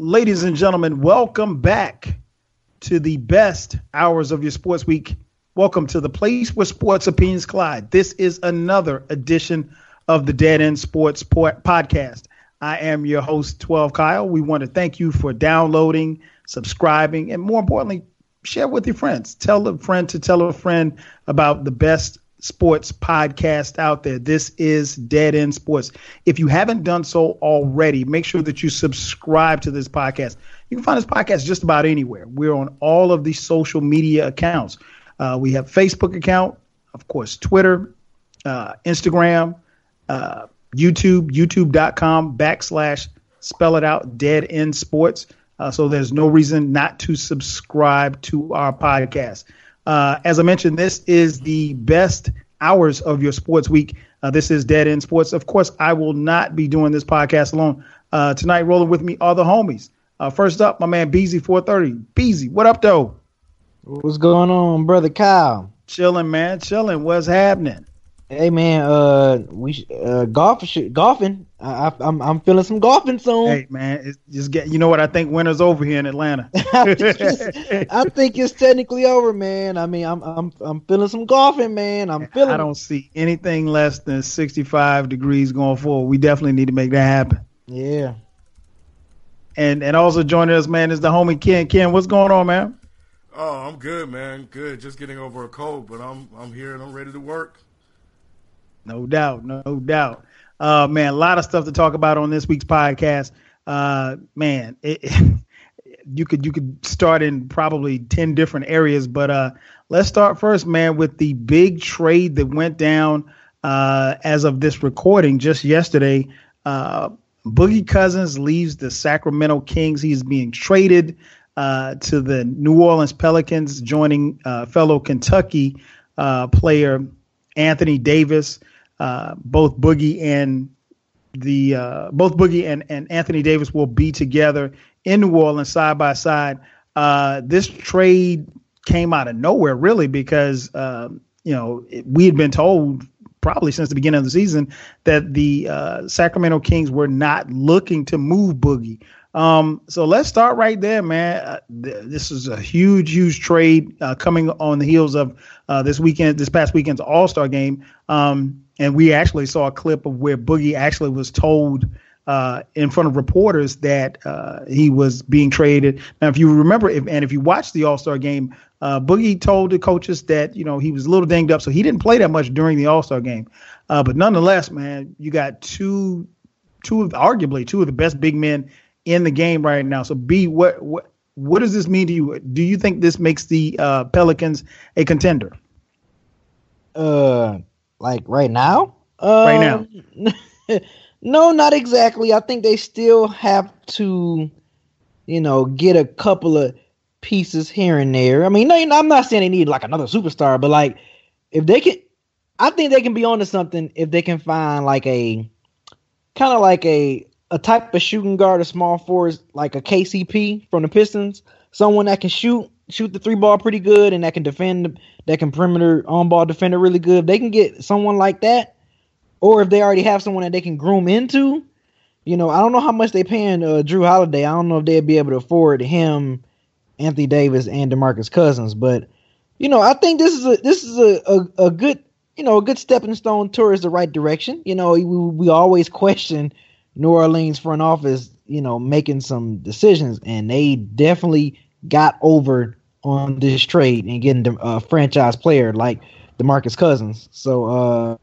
Ladies and gentlemen, welcome back to the best hours of your sports week. Welcome to the place where sports opinions collide. This is another edition of the Dead End Sports Podcast. I am your host, 12 Kyle. We want to thank you for downloading, subscribing, and more importantly, share with your friends. Tell a friend to tell a friend about the best sports podcast out there. This is Dead End Sports. If you haven't done so already, make sure that you subscribe to this podcast. You can find this podcast just about anywhere. We're on all of the social media accounts. Uh, we have Facebook account, of course, Twitter, uh, Instagram, uh, YouTube, youtube.com backslash spell it out dead end sports. Uh, so there's no reason not to subscribe to our podcast. Uh, as I mentioned, this is the best hours of your sports week. Uh, this is Dead End Sports. Of course, I will not be doing this podcast alone. Uh, tonight, rolling with me are the homies. Uh, first up, my man Beezy 430. Beezy, what up, though? What's going on, brother Kyle? Chilling, man. Chilling. What's happening? Hey man, uh, we uh golf golfing. I, am I'm, I'm feeling some golfing soon. Hey man, it's just get you know what I think winter's over here in Atlanta. I, think I think it's technically over, man. I mean, I'm I'm I'm feeling some golfing, man. I'm feeling. I don't see anything less than 65 degrees going forward. We definitely need to make that happen. Yeah. And and also joining us, man, is the homie Ken. Ken, what's going on, man? Oh, I'm good, man. Good. Just getting over a cold, but I'm I'm here and I'm ready to work. No doubt, no doubt. Uh, man, a lot of stuff to talk about on this week's podcast. Uh, man, it, you could you could start in probably ten different areas, but uh, let's start first, man, with the big trade that went down uh, as of this recording just yesterday. Uh, Boogie Cousins leaves the Sacramento Kings. He's being traded uh, to the New Orleans Pelicans, joining uh, fellow Kentucky uh, player Anthony Davis uh, both Boogie and the uh, both Boogie and, and Anthony Davis will be together in New Orleans side by side. Uh, this trade came out of nowhere, really, because um, you know we had been told probably since the beginning of the season that the uh, Sacramento Kings were not looking to move Boogie. Um, so let's start right there, man. Uh, th- this is a huge, huge trade uh, coming on the heels of uh, this weekend, this past weekend's All Star game. Um, and we actually saw a clip of where Boogie actually was told uh, in front of reporters that uh, he was being traded. Now, if you remember, if, and if you watched the All Star game, uh, Boogie told the coaches that you know he was a little dinged up, so he didn't play that much during the All Star game. Uh, but nonetheless, man, you got two, two of arguably two of the best big men in the game right now. So, B, what what what does this mean to you? Do you think this makes the uh, Pelicans a contender? Uh, like right now? Uh, right now. Um, no, not exactly. I think they still have to, you know, get a couple of pieces here and there. I mean, I'm not saying they need like another superstar, but like if they can, I think they can be onto something if they can find like a kind of like a a type of shooting guard, a small forward, like a KCP from the Pistons, someone that can shoot shoot the three ball pretty good and that can defend that can perimeter on ball defender really good. If they can get someone like that, or if they already have someone that they can groom into, you know, I don't know how much they paying uh, Jrue Holiday. I don't know if they'd be able to afford him, Anthony Davis, and Demarcus Cousins. But you know, I think this is a this is a, a, a good you know a good stepping stone towards the right direction. You know, we, we always question New Orleans front office, you know, making some decisions, and they definitely got over on this trade and getting a franchise player like DeMarcus Cousins. So,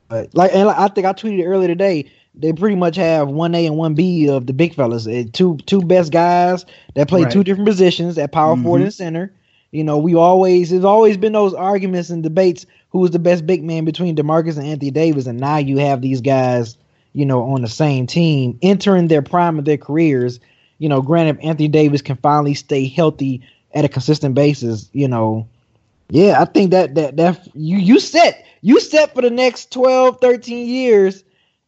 uh, like, and I think I tweeted earlier today. They pretty much have one A and one B of the big fellas. Uh, two two best guys that play right. two different positions at power mm-hmm. forward and center. You know, we always there's always been those arguments and debates who was the best big man between DeMarcus and Anthony Davis, and now you have these guys, you know, on the same team entering their prime of their careers. You know, granted, Anthony Davis can finally stay healthy at a consistent basis, you know, yeah, I think that that that you you set you set for the next 12, 13 years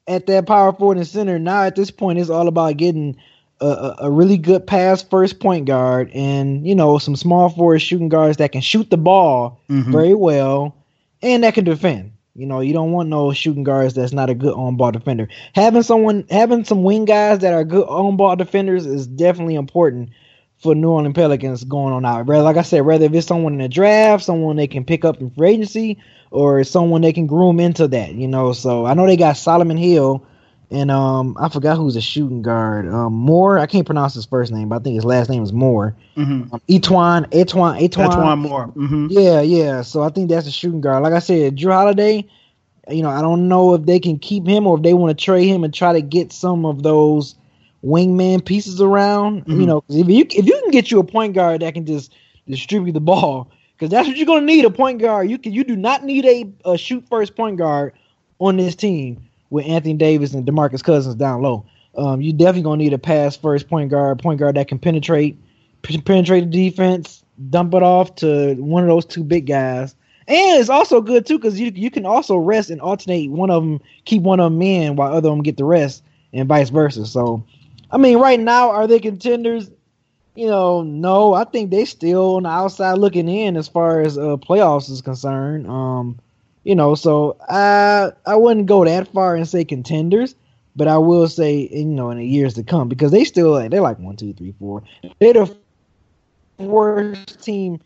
at that power forward and center. Now at this point, it's all about getting a, a really good pass first point guard and you know some small forward shooting guards that can shoot the ball mm-hmm. very well and that can defend. You know, you don't want no shooting guards that's not a good on ball defender. Having someone, having some wing guys that are good on ball defenders is definitely important for New Orleans Pelicans going on out. Like I said, whether if it's someone in the draft, someone they can pick up in free agency, or someone they can groom into that. You know, so I know they got Solomon Hill and um, I forgot who's a shooting guard. Um, Moore. I can't pronounce his first name, but I think his last name is Moore. Mm-hmm. Um, E'Twaun, E'Twaun, E'Twaun. E'Twaun Moore. Mm-hmm. Yeah, yeah. So I think that's a shooting guard. Like I said, Jrue Holiday. You know, I don't know if they can keep him or if they want to trade him and try to get some of those wingman pieces around. Mm-hmm. You know, if you if you can get you a point guard that can just distribute the ball, because that's what you're going to need a point guard. You can you do not need a, a shoot first point guard on this team with Anthony Davis and DeMarcus Cousins down low. Um, you definitely gonna need a pass first point guard, point guard that can penetrate, p- penetrate the defense, dump it off to one of those two big guys. And it's also good too because you you can also rest and alternate one of them, keep one of them in while other them get the rest, and vice versa. So, I mean, right now are they contenders? You know, no. I think they still on the outside looking in as far as uh, playoffs is concerned. Um, you know, so I I wouldn't go that far and say contenders, but I will say you know in the years to come because they still they're like one, two, three, four. They're the worst team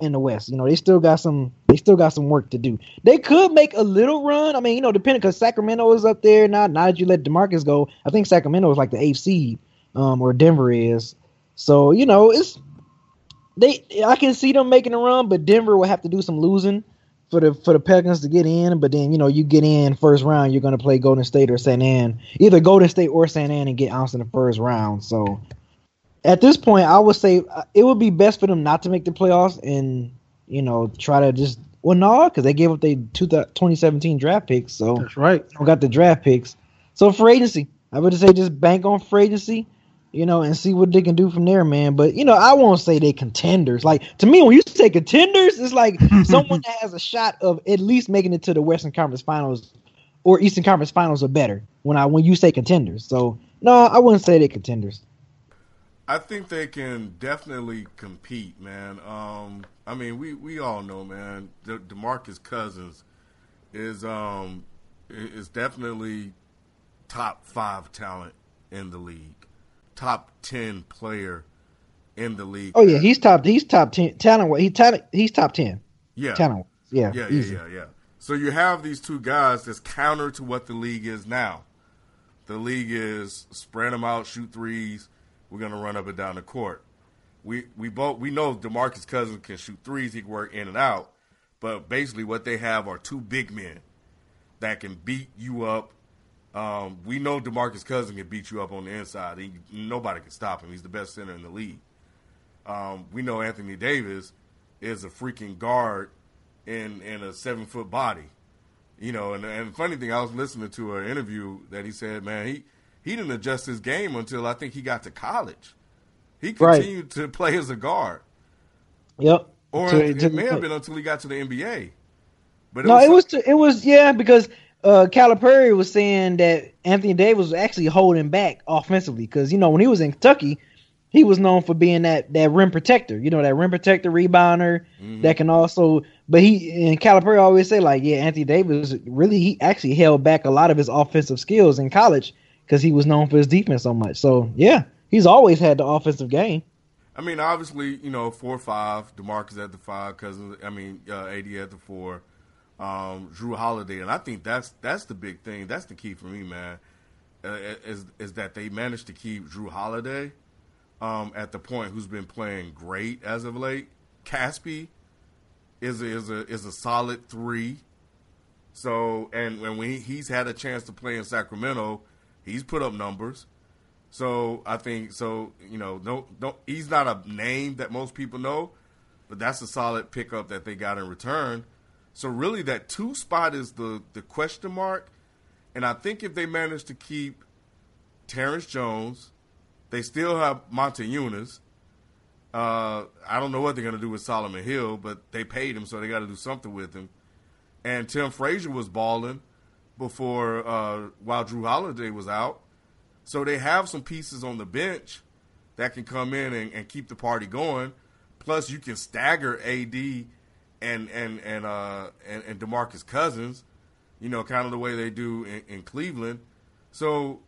in the West. You know, they still got some they still got some work to do. They could make a little run. I mean, you know, depending because Sacramento is up there now. Now that you let Demarcus go, I think Sacramento is like the eighth seed, um, or Denver is. So you know, it's they. I can see them making a run, but Denver will have to do some losing for the for the Pelicans to get in, but then you know you get in first round, you're gonna play Golden State or San An, either Golden State or San An, and get ounce in the first round. So at this point, I would say uh, it would be best for them not to make the playoffs and you know try to just well no because they gave up their 2017 draft picks, so that's right. Got the draft picks. So for agency, I would say just bank on free agency you know, and see what they can do from there, man. But you know, I won't say they contenders. Like to me, when you say contenders, it's like someone that has a shot of at least making it to the Western Conference Finals or Eastern Conference Finals or better. When I when you say contenders, so no, I wouldn't say they contenders. I think they can definitely compete, man. Um, I mean, we, we all know, man. De- Demarcus Cousins is um is definitely top five talent in the league top ten player in the league. Oh yeah, he's top. He's top ten talent. He talent. He's top ten. Yeah, talent. Yeah, yeah, yeah, yeah, yeah. So you have these two guys that's counter to what the league is now. The league is spread them out, shoot threes. We're gonna run up and down the court. We we both we know Demarcus Cousins can shoot threes. He can work in and out. But basically, what they have are two big men that can beat you up um, we know Demarcus Cousins can beat you up on the inside. He, nobody can stop him. He's the best center in the league. Um, we know Anthony Davis is a freaking guard in in a seven foot body. You know, and and funny thing, I was listening to an interview that he said, man, he he didn't adjust his game until I think he got to college. He continued right. to play as a guard. Yep. Or it, to, may have been until he got to the NBA. But it no, was, it was to, it was yeah because uh, Calipari was saying that Anthony Davis was actually holding back offensively because you know when he was in Kentucky, he was known for being that that rim protector. You know that rim protector rebounder mm-hmm. that can also. But he and Calipari always say like, yeah, Anthony Davis really he actually held back a lot of his offensive skills in college because he was known for his defense so much. So yeah, he's always had the offensive game. I mean, obviously, you know, four five, Demarcus at the five, Cousins. I mean, uh, AD at the four um, Jrue Holiday, and I think that's that's the big thing. That's the key for me, man. Uh, is is that they managed to keep Jrue Holiday um, at the point who's been playing great as of late. Casspi is a, is a is a solid three. So and when he's had a chance to play in Sacramento, he's put up numbers. So I think so. You know, don't don't. He's not a name that most people know, but that's a solid pickup that they got in return. So really, that two spot is the the question mark, and I think if they manage to keep Terrence Jones, they still have Motiejunas. Uh, I don't know what they're going to do with Solomon Hill, but they paid him, so they got to do something with him. And Tim Frazier was balling before uh, while Jrue Holiday was out, so they have some pieces on the bench that can come in and, and keep the party going. Plus, you can stagger AD and and and uh and, and Demarcus Cousins you know, kind of the way they do in, in Cleveland. So,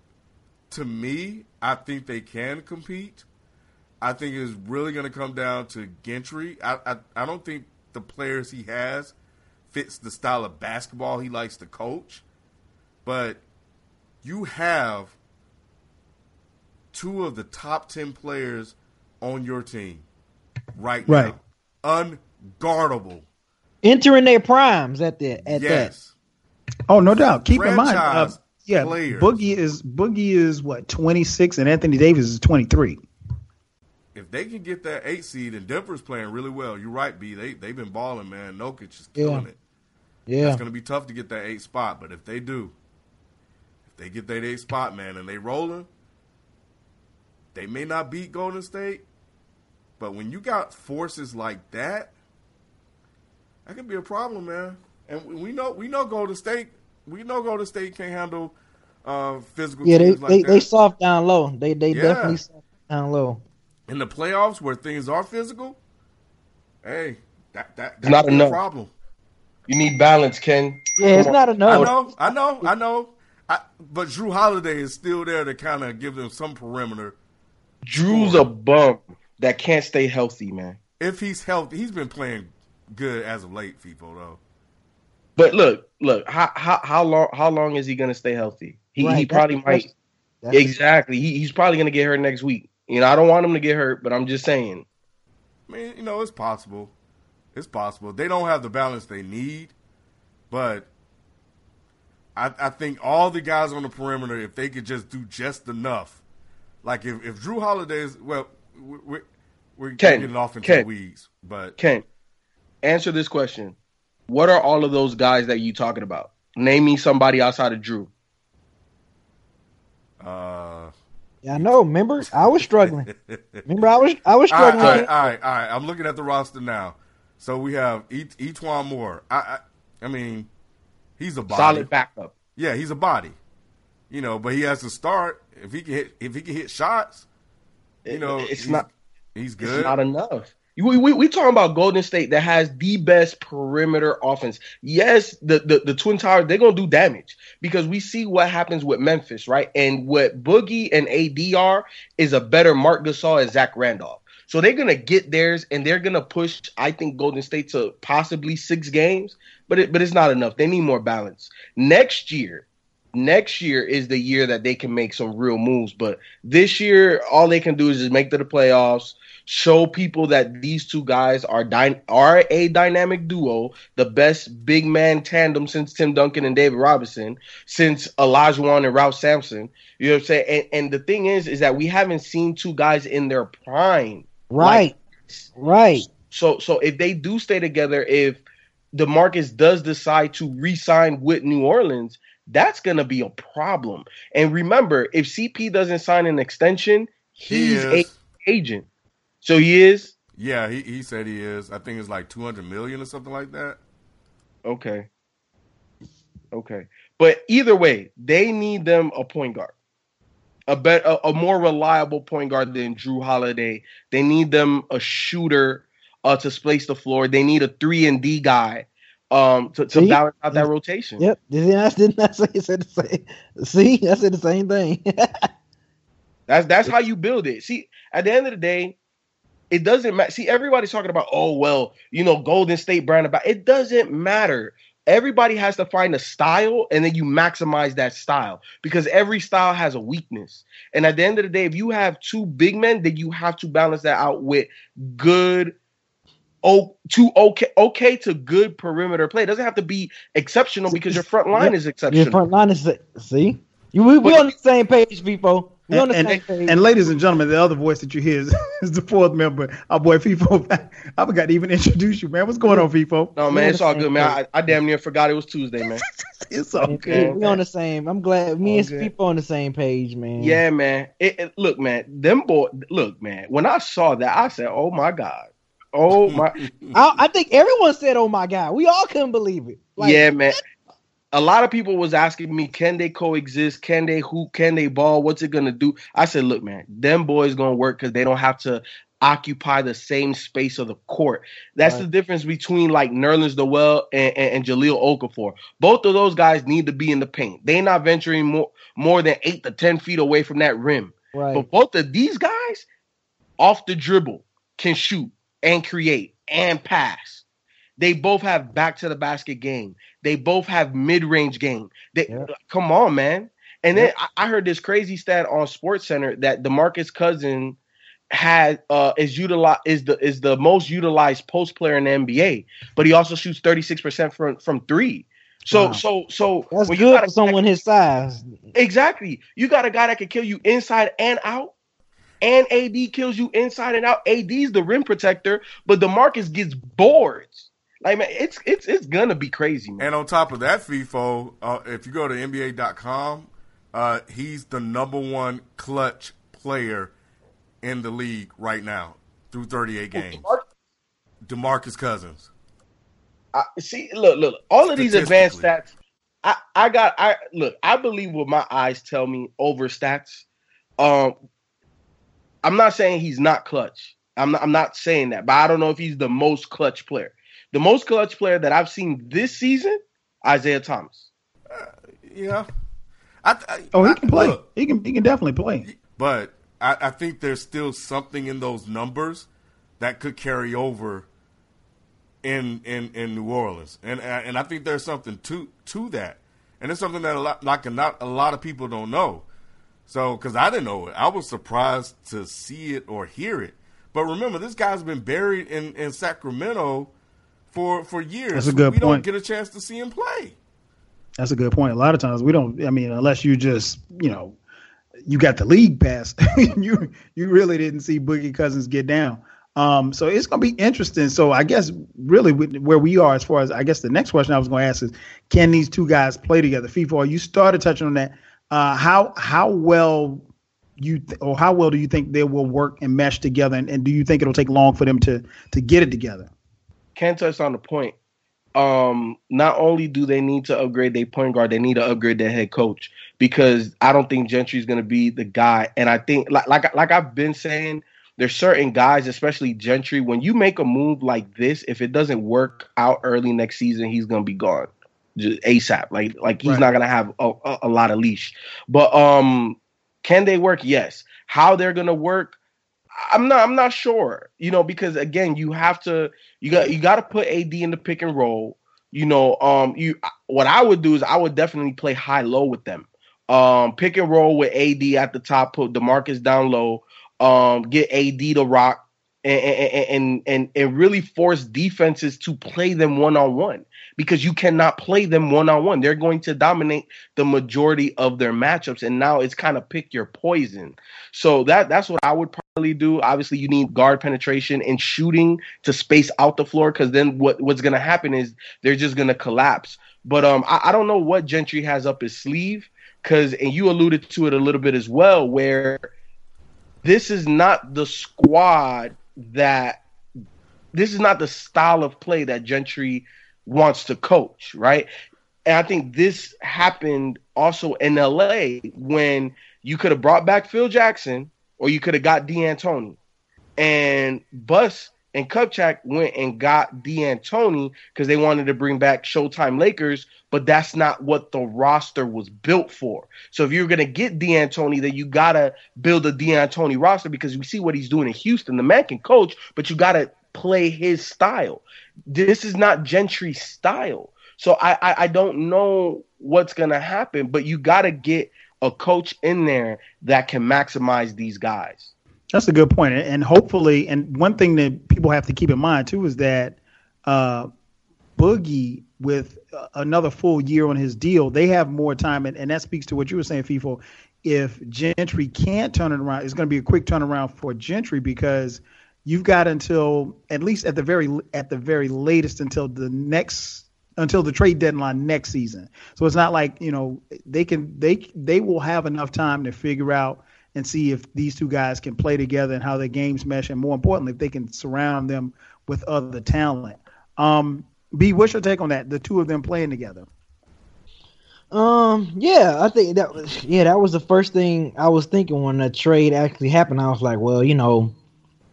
to me, I think they can compete. I think it's really going to come down to Gentry. I, I I don't think the players he has fits the style of basketball he likes to coach, but you have two of the top 10 players on your team right, Right. now. Unguardable. Entering their primes at the at yes. Oh, no doubt. Keep in mind, uh, yeah, players. Boogie is Boogie is what twenty six, and Anthony Davis is twenty three. If they can get that eight seed and Denver's playing really well, you're right, B. They they've been balling, man. Jokic is killing Yeah. it. yeah. It's gonna be tough to get that eight spot, but if they do, if they get their eight spot, man, and they rolling, they may not beat Golden State, but when you got forces like that, that could be a problem, man. And we- we know we know Golden State, we know Golden State can't handle uh, physical Yeah, they like they, that. they soft down low. They they Yeah. definitely soft down low. In the playoffs where things are physical, hey, that that that's not a enough. problem. You need balance, Ken. Yeah, it's Come not enough. I know, I know, I know. I, but Jrue Holiday is still there to kind of give them some perimeter. Jrue's a bum that can't stay healthy, man. If he's healthy, he's been playing good as of late, FIFO though. But look, look, how how how long how long is he gonna stay healthy? He, Right, he probably might. That's- exactly. He, he's probably gonna get hurt next week. You know, I don't want him to get hurt, but I'm just saying. I mean, you know, it's possible. It's possible. They don't have the balance they need, but I, I think all the guys on the perimeter, if they could just do just enough, like if, if Jrue Holiday's, well, we- we're, we're Ken, getting off into Ken. the weeds, but Ken, answer this question. What are all of those guys that you talking about? Name me somebody outside of Jrue. uh, Yeah, I know. Remember, I was struggling. Remember, I was I was struggling. all right, all right, all right. I'm looking at the roster now. So we have e- E'Twaun Moore. I, I, I mean, he's a body. Solid backup. Yeah, he's a body. You know, but he has to start. If he can hit, if he can hit shots, you know, it's he's- not He's it's good. not enough. We, we we talking about Golden State that has the best perimeter offense. Yes, the, the the Twin Towers they're gonna do damage because we see what happens with Memphis, right? And what Boogie and AD are is a better Marc Gasol and Zach Randolph. So they're gonna get theirs and they're gonna push. I think Golden State to possibly six games, but it, but it's not enough. They need more balance. Next year, next year is the year that they can make some real moves. But this year, all they can do is just make to the playoffs, show people that these two guys are dy- are a dynamic duo, the best big man tandem since Tim Duncan and David Robinson, since Olajuwon and Ralph Sampson. You know what I'm saying? And, and the thing is, is that we haven't seen two guys in their prime. Right, right. So so if they do stay together, if DeMarcus does decide to re-sign with New Orleans, that's gonna be a problem. And remember, if CP doesn't sign an extension, He he's a agent. So he is Yeah, he, he said he is. I think it's like two hundred million or something like that. okay. Okay, but either way, they need them a point guard, a bet a, a more reliable point guard than Jrue Holiday. They need them a shooter uh, to space the floor. They need a three and D guy um, to, to See? balance out that rotation. Yep. Didn't I, didn't I say, said the same? See, I said the same thing. That's that's how you build it. See, at the end of the day, it doesn't matter. See, everybody's talking about, oh well, you know, Golden State brand about. It doesn't matter. Everybody has to find a style, and then you maximize that style because every style has a weakness. And at the end of the day, if you have two big men, then you have to balance that out with good. Oh, to okay, okay to good perimeter play. It doesn't have to be exceptional because your front line is exceptional. Your front line is see. You, we, we on the same page, people. We on And, and, and ladies and gentlemen, the other voice that you hear is, is the fourth member, our boy FIFO. I forgot to even introduce you, man. What's going on, FIFO? no, man, it's all good, man. I, I damn near forgot it was Tuesday, man. It's all We- good. we on the same. I'm glad me All and good. people on the same page, man. Yeah, man. It, it- look, man. Them boy. Look, man. When I saw that, I said, "Oh my god." Oh my. I, I think everyone said, "Oh my god," we all couldn't believe it. Like, yeah, man. A lot of people was asking me, can they coexist? Can they hoop? Can they ball? What's it gonna do? I said, look, man, them boys gonna work because they don't have to occupy the same space of the court. That's right. the difference between like Nerlens Noel and, and, and Jahlil Okafor. Both of those guys need to be in the paint. They're not venturing more more than eight to ten feet away from that rim. Right. But both of these guys, off the dribble, can shoot and create and pass. They both have back to the basket game. They both have mid range game. They yeah. come on, man. And then I, I heard this crazy stat on Sports Center that Demarcus Cousin had uh is utilized is the is the most utilized post player in the NBA, but he also shoots 36% from from 3. So wow. so so that's good you for someone his size. Exactly. You got a guy that can kill you inside and out. And AD kills you inside and out. AD's the rim protector, but DeMarcus gets boards. Like man, it's it's it's gonna be crazy, man. And on top of that, FIFO, uh, if you go to NBA.com, uh, he's the number one clutch player in the league right now through 38 games. DeMarcus Cousins. I, see, look, look, all of these advanced stats. I, I got, I look, I believe what my eyes tell me over stats. Um, I'm not saying he's not clutch. I'm not, I'm not saying that, but I don't know if he's the most clutch player. The most clutch player that I've seen this season, Isaiah Thomas. Uh, yeah. I, I, oh, he can play. Look, he can. He can definitely play. But I, I think there's still something in those numbers that could carry over in in in New Orleans, and and I think there's something to to that, and it's something that a lot like not a lot of people don't know. So, because I didn't know it, I was surprised to see it or hear it. But remember, this guy's been buried in in Sacramento for for years. That's a good we point. don't get a chance to see him play. That's a good point. A lot of times we don't. I mean, unless you just you know you got the league pass. you you really didn't see Boogie Cousins get down. Um, so it's going to be interesting. So I guess really where we are as far as I guess the next question I was going to ask is, can these two guys play together? FIFO, you started touching on that. Uh, how how well you th- or how well do you think they will work and mesh together? And, and do you think it'll take long for them to to get it together? Can touch on the point um, not only do they need to upgrade their point guard, they need to upgrade their head coach because I don't think Gentry is going to be the guy. And I think, like, like, like I've been saying, there's certain guys, especially Gentry. When you make a move like this, if it doesn't work out early next season, he's going to be gone just ASAP. Like, like he's right. not going to have a, a, a lot of leash. But um, can they work? Yes. How they're going to work? I'm not I'm not sure, you know, because again, you have to you got you got to put AD in the pick and roll. You know, um, you what I would do is I would definitely play high low with them. Um, pick and roll with AD at the top, put Demarcus down low. Um, get AD to rock and and and and really force defenses to play them one on one because you cannot play them one on one. They're going to dominate the majority of their matchups, and now it's kind of pick your poison. So that that's what I would probably do. Obviously, you need guard penetration and shooting to space out the floor because then what what's going to happen is they're just going to collapse. But um, I, I don't know what Gentry has up his sleeve because, and you alluded to it a little bit as well, where this is not the squad that this is not the style of play that Gentry wants to coach, right? And I think this happened also in LA when you could have brought back Phil Jackson or you could have got D'Antoni. And Buss and Kupchak went and got D'Antoni because they wanted to bring back Showtime Lakers, but that's not what the roster was built for. So if you're gonna get D'Antoni, then you gotta build a D'Antoni roster because we see what he's doing in Houston. The man can coach, but you gotta play his style. This is not Gentry style. So I, I, I don't know what's gonna happen, but you gotta get a coach in there that can maximize these guys. That's a good point, and hopefully, and one thing that people have to keep in mind too is that uh, Boogie, with another full year on his deal, they have more time, and, and that speaks to what you were saying, FIFO. If Gentry can't turn it around, it's going to be a quick turnaround for Gentry because you've got until at least at the very at the very latest until the next until the trade deadline next season. So it's not like you know they can they they will have enough time to figure out and see if these two guys can play together and how their games mesh, and more importantly, if they can surround them with other talent. Um, B, what's your take on that? The two of them playing together. Um, yeah, I think that was yeah, that was the first thing I was thinking when the trade actually happened. I was like, well, you know,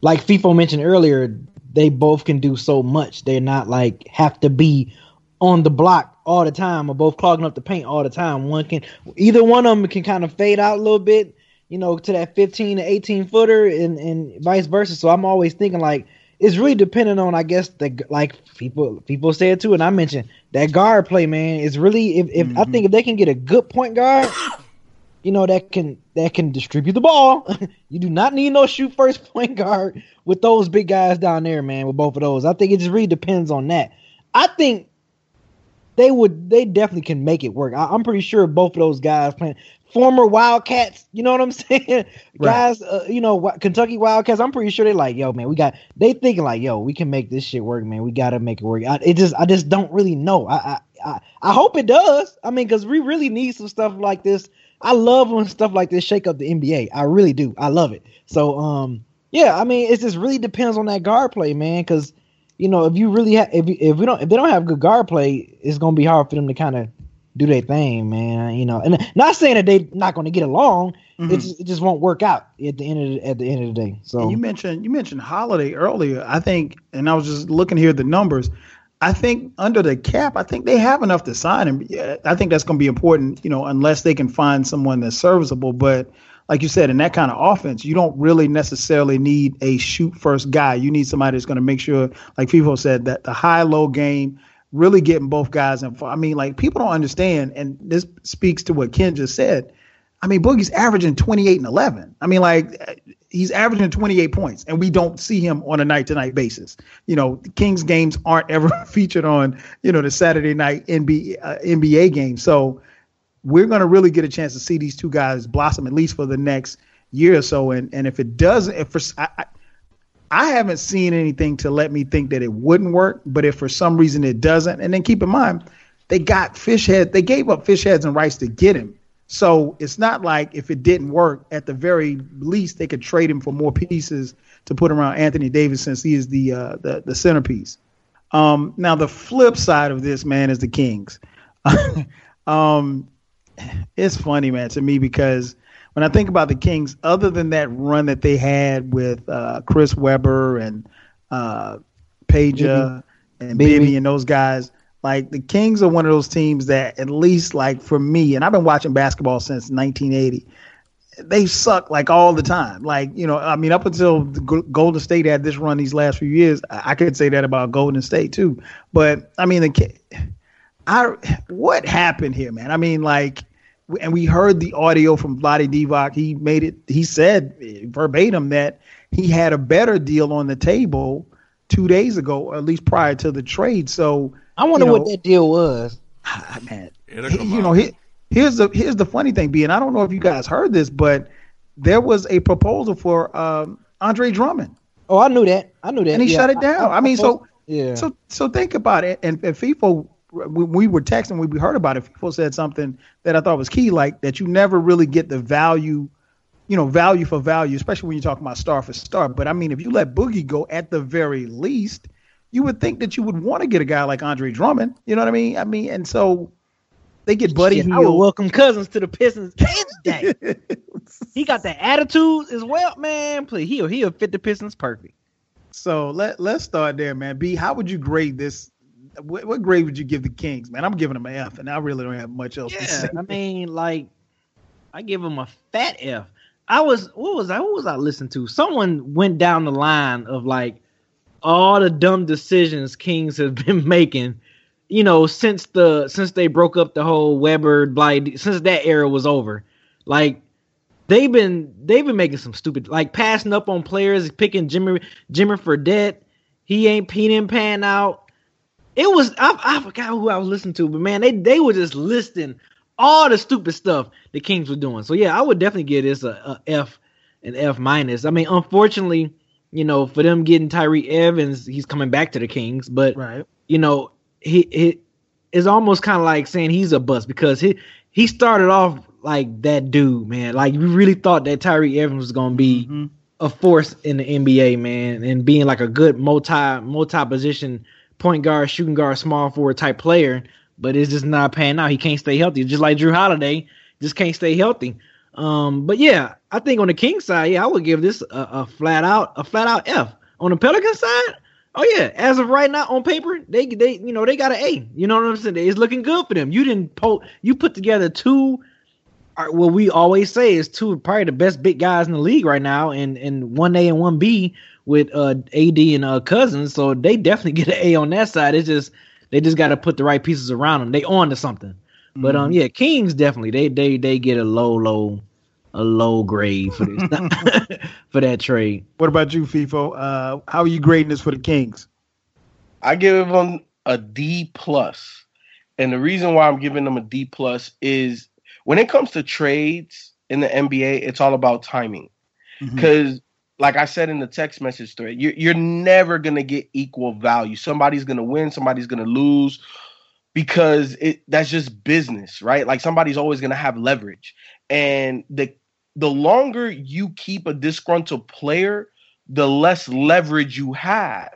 like FIFO mentioned earlier, they both can do so much. They're not like have to be on the block all the time or both clogging up the paint all the time. One can either one of them can kind of fade out a little bit, you know, to that 15 to 18 footer and and vice versa. So I'm always thinking like it's really dependent on I guess the like people people say it too, and I mentioned that guard play, man. Is really if, if mm-hmm. I think if they can get a good point guard, you know that can that can distribute the ball. you do not need no shoot first point guard with those big guys down there, man. With both of those, I think it just really depends on that. I think they would they definitely can make it work. I, am pretty sure both of those guys playing former Wildcats. You know what I'm saying? Right. Guys, uh, you know Kentucky Wildcats. I'm pretty sure they're like, yo, man, we got. They thinking like, yo, we can make this shit work, man. We got to make it work. I, it just, I just don't really know. I, I, I, I hope it does. I mean, because we really need some stuff like this. I love when stuff like this shake up the NBA. I really do. I love it. So, um, yeah, I mean, it just really depends on that guard play, man. Because you know, if you really have, if if we don't, if they don't have good guard play, it's gonna be hard for them to kind of do their thing, man. You know, and not saying that they're not going to get along. Mm-hmm. It, just, it just won't work out at the end of the, at the end of the day. So and you mentioned you mentioned Holiday earlier. I think, and I was just looking here at the numbers. I think under the cap, I think they have enough to sign him. I think that's going to be important, you know, unless they can find someone that's serviceable. But like you said, in that kind of offense, you don't really necessarily need a shoot first guy. You need somebody that's going to make sure, like FIFO said, that the high low game really getting both guys in. I mean, like people don't understand, and this speaks to what Ken just said. I mean, Boogie's averaging 28 and 11. I mean, like he's averaging 28 points, and we don't see him on a night to night basis. You know, the Kings games aren't ever featured on you know the Saturday night NBA uh, NBA game, so we're going to really get a chance to see these two guys blossom at least for the next year or so. And and if it doesn't, if for I, I haven't seen anything to let me think that it wouldn't work, but if for some reason it doesn't, and then keep in mind, they got fish head, they gave up fish heads and rights to get him. So it's not like if it didn't work, at the very least they could trade him for more pieces to put around Anthony Davis since he is the uh, the, the centerpiece. Um, now the flip side of this man is the Kings. um, it's funny, man, to me because when I think about the Kings, other than that run that they had with uh, Chris Webber and uh, Peja and Bibby and those guys, like the Kings are one of those teams that, at least like for me, and I've been watching basketball since 1980. They suck like all the time. Like you know, I mean, up until Golden State had this run these last few years, I could say that about Golden State too. But I mean, the I what happened here, man? I mean, like and we heard the audio from Vlade Divac. He made it. He said eh, verbatim that he had a better deal on the table two days ago, or at least prior to the trade. So I wonder you know, what that deal was. Ah, man, you know, here's the here's the funny thing, being I don't know if you guys heard this, but there was a proposal for um, Andre Drummond. Oh, I knew that. I knew that. And he yeah. shut it down. I, I, I mean, so yeah. So so think about it. And, and FIFO when we were texting when we heard about it, people said something that I thought was key, like that you never really get the value, you know, value for value, especially when you're talking about star for star. But I mean, if you let Boogie go at the very least, you would think that you would want to get a guy like Andre Drummond. You know what I mean? I mean, and so they get Buddy Shit, I would welcome Cousins to the Pistons any day. he got the attitude as well, man. Please, he'll he'll fit the Pistons perfect. So let let's start there, man. B, how would you grade this what, what, grade would you give the Kings, man? I'm giving them an F, and I really don't have much else yeah, to say. I mean, like, I give them a fat F. I was what was I? What was I listening to? Someone went down the line of like all the dumb decisions Kings have been making. You know, since the since they broke up the whole Webber blight, since that era was over, like they've been they've been making some stupid like passing up on players, picking Jimmy Jimmer Fredette. He ain't he didn't pan out. It was I, I forgot who I was listening to, but man, they they were just listing all the stupid stuff the Kings were doing. So yeah, I would definitely give this a, a F, an F minus. I mean, unfortunately, you know, for them getting Tyreke Evans, he's coming back to the Kings, but right. you know, he he is almost kind of like saying he's a bust because he he started off like that dude, man. Like you really thought that Tyreke Evans was gonna be mm-hmm. a force in the NBA, man, and being like a good multi multi position point guard, shooting guard, small forward type player. but it's just not panning out. He can't stay healthy, just like Jrue Holiday, just can't stay healthy. Um, but yeah, I think on the King side, yeah, I would give this a, a flat out a flat out F. On the Pelican side, oh yeah, as of right now on paper, they they you know they got an A. You know what I'm saying? It's looking good for them. You didn't po- you put together two. uh, What we always say is two probably the best big guys in the league right now, and and one A and one B with uh AD and uh Cousins. So they definitely get an A on that side. It's just they just got to put the right pieces around them. They on to something. But um, yeah, Kings definitely they they they get a low low a low grade for this for that trade. What about you, FIFO? Uh, how are you grading this for the Kings? I give them a D plus, and the reason why I'm giving them a D plus is when it comes to trades in the NBA, it's all about timing. Because, like I said in the text message thread, you're you're never gonna get equal value. Somebody's gonna win, somebody's gonna lose, because it that's just business, right? Like somebody's always gonna have leverage, and the the longer you keep a disgruntled player, the less leverage you have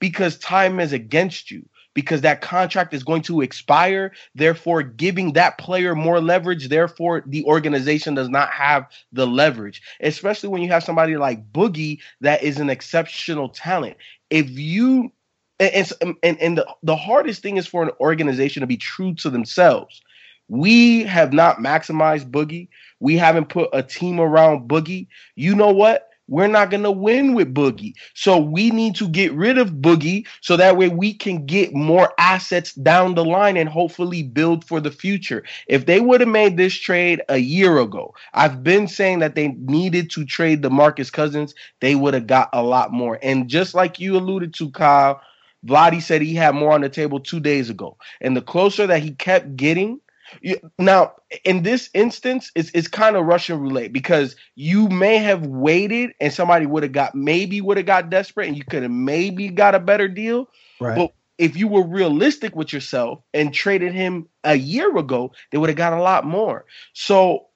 because time is against you because that contract is going to expire. Therefore giving that player more leverage therefore the organization does not have the leverage especially when you have somebody like boogie that is an exceptional talent. If you and and, and, the, the hardest thing is for an organization to be true to themselves we have not maximized boogie we haven't put a team around boogie you know what we're not going to win with Boogie. So we need to get rid of Boogie so that way we can get more assets down the line and hopefully build for the future. If they would have made this trade a year ago, I've been saying that they needed to trade DeMarcus Cousins, they would have got a lot more. And just like you alluded to, Kyle, Vlade said he had more on the table two days ago. And the closer that he kept getting, you, now, in this instance, it's it's kind of Russian roulette because you may have waited and somebody would have got maybe would have got desperate and you could have maybe got a better deal. Right. But if you were realistic with yourself and traded him a year ago, they would have got a lot more. So,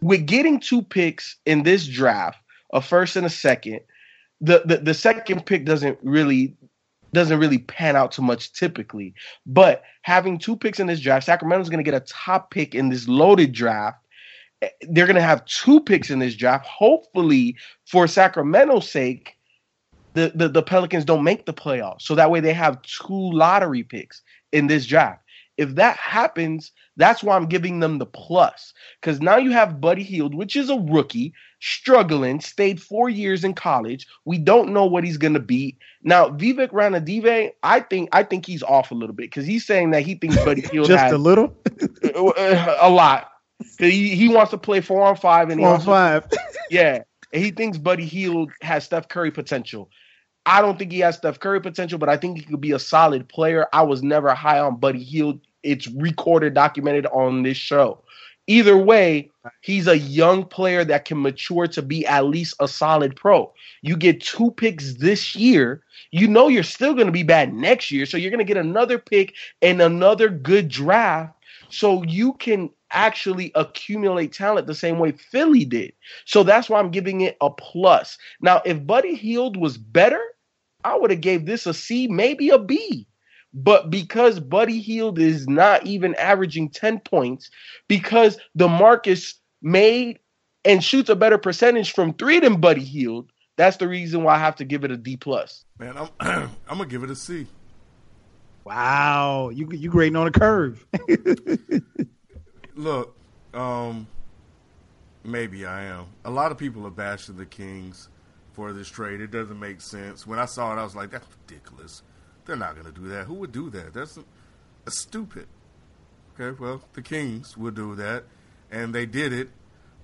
with getting two picks in this draft, a first and a second, the the, the second pick doesn't really doesn't really pan out too much typically. But having two picks in this draft, Sacramento's going to get a top pick in this loaded draft. Eh, They're going to have two picks in this draft. Hopefully, for Sacramento's sake, the, the, the Pelicans don't make the playoffs. So that way they have two lottery picks in this draft. If that happens, that's why I'm giving them the plus. Because now you have Buddy Hield, which is a rookie, struggling, stayed four years in college. We don't know what he's gonna be. Now, Vivek Ranadive, I think I think he's off a little bit because he's saying that he thinks Buddy Hield Just has a little. a lot. He, he wants to play four on five, and he Four also, five. yeah, and he thinks Buddy Hield has Steph Curry potential. I don't think he has Steph Curry potential, but I think he could be a solid player. I was never high on Buddy Hield. It's recorded, documented on this show. Either way, he's a young player that can mature to be at least a solid pro. You get two picks this year. You know you're still going to be bad next year. So you're going to get another pick and another good draft. So you can actually accumulate talent the same way Philly did. So that's why I'm giving it a plus. Now, if Buddy Hield was better, I would have gave this a C, maybe a B. But because Buddy Hield is not even averaging 10 points, because DeMarcus made and shoots a better percentage from three than Buddy Hield, that's the reason why I have to give it a D plus. Man, I'm I'm gonna give it a C. Wow, you you grading on a curve. Look, um, maybe I am. A lot of people are bashing the Kings for this trade. It doesn't make sense. When I saw it, I was like, "That's ridiculous. They're not going to do that. Who would do that? That's, that's stupid." Okay, well, the Kings would do that, and they did it.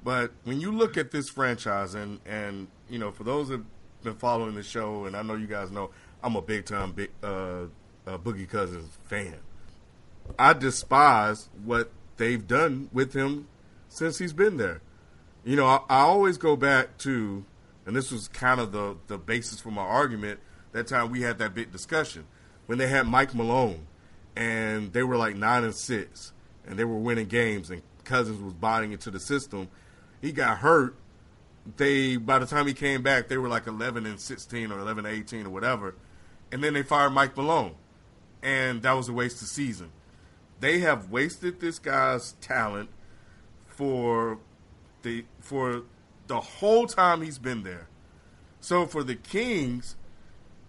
But when you look at this franchise, and and you know, for those that have been following the show, and I know you guys know, I'm a big time big uh, uh, Boogie Cousins fan. I despise what they've done with him since he's been there. You know, I, I always go back to, and this was kind of the the basis for my argument. That time we had that big discussion when they had Mike Malone, and they were like nine and six, and they were winning games, and Cousins was buying into the system. He got hurt. They by the time he came back, they were like eleven and sixteen or eleven and eighteen or whatever, and then they fired Mike Malone, and that was a waste of season they have wasted this guy's talent for the for the whole time he's been there. So for the Kings,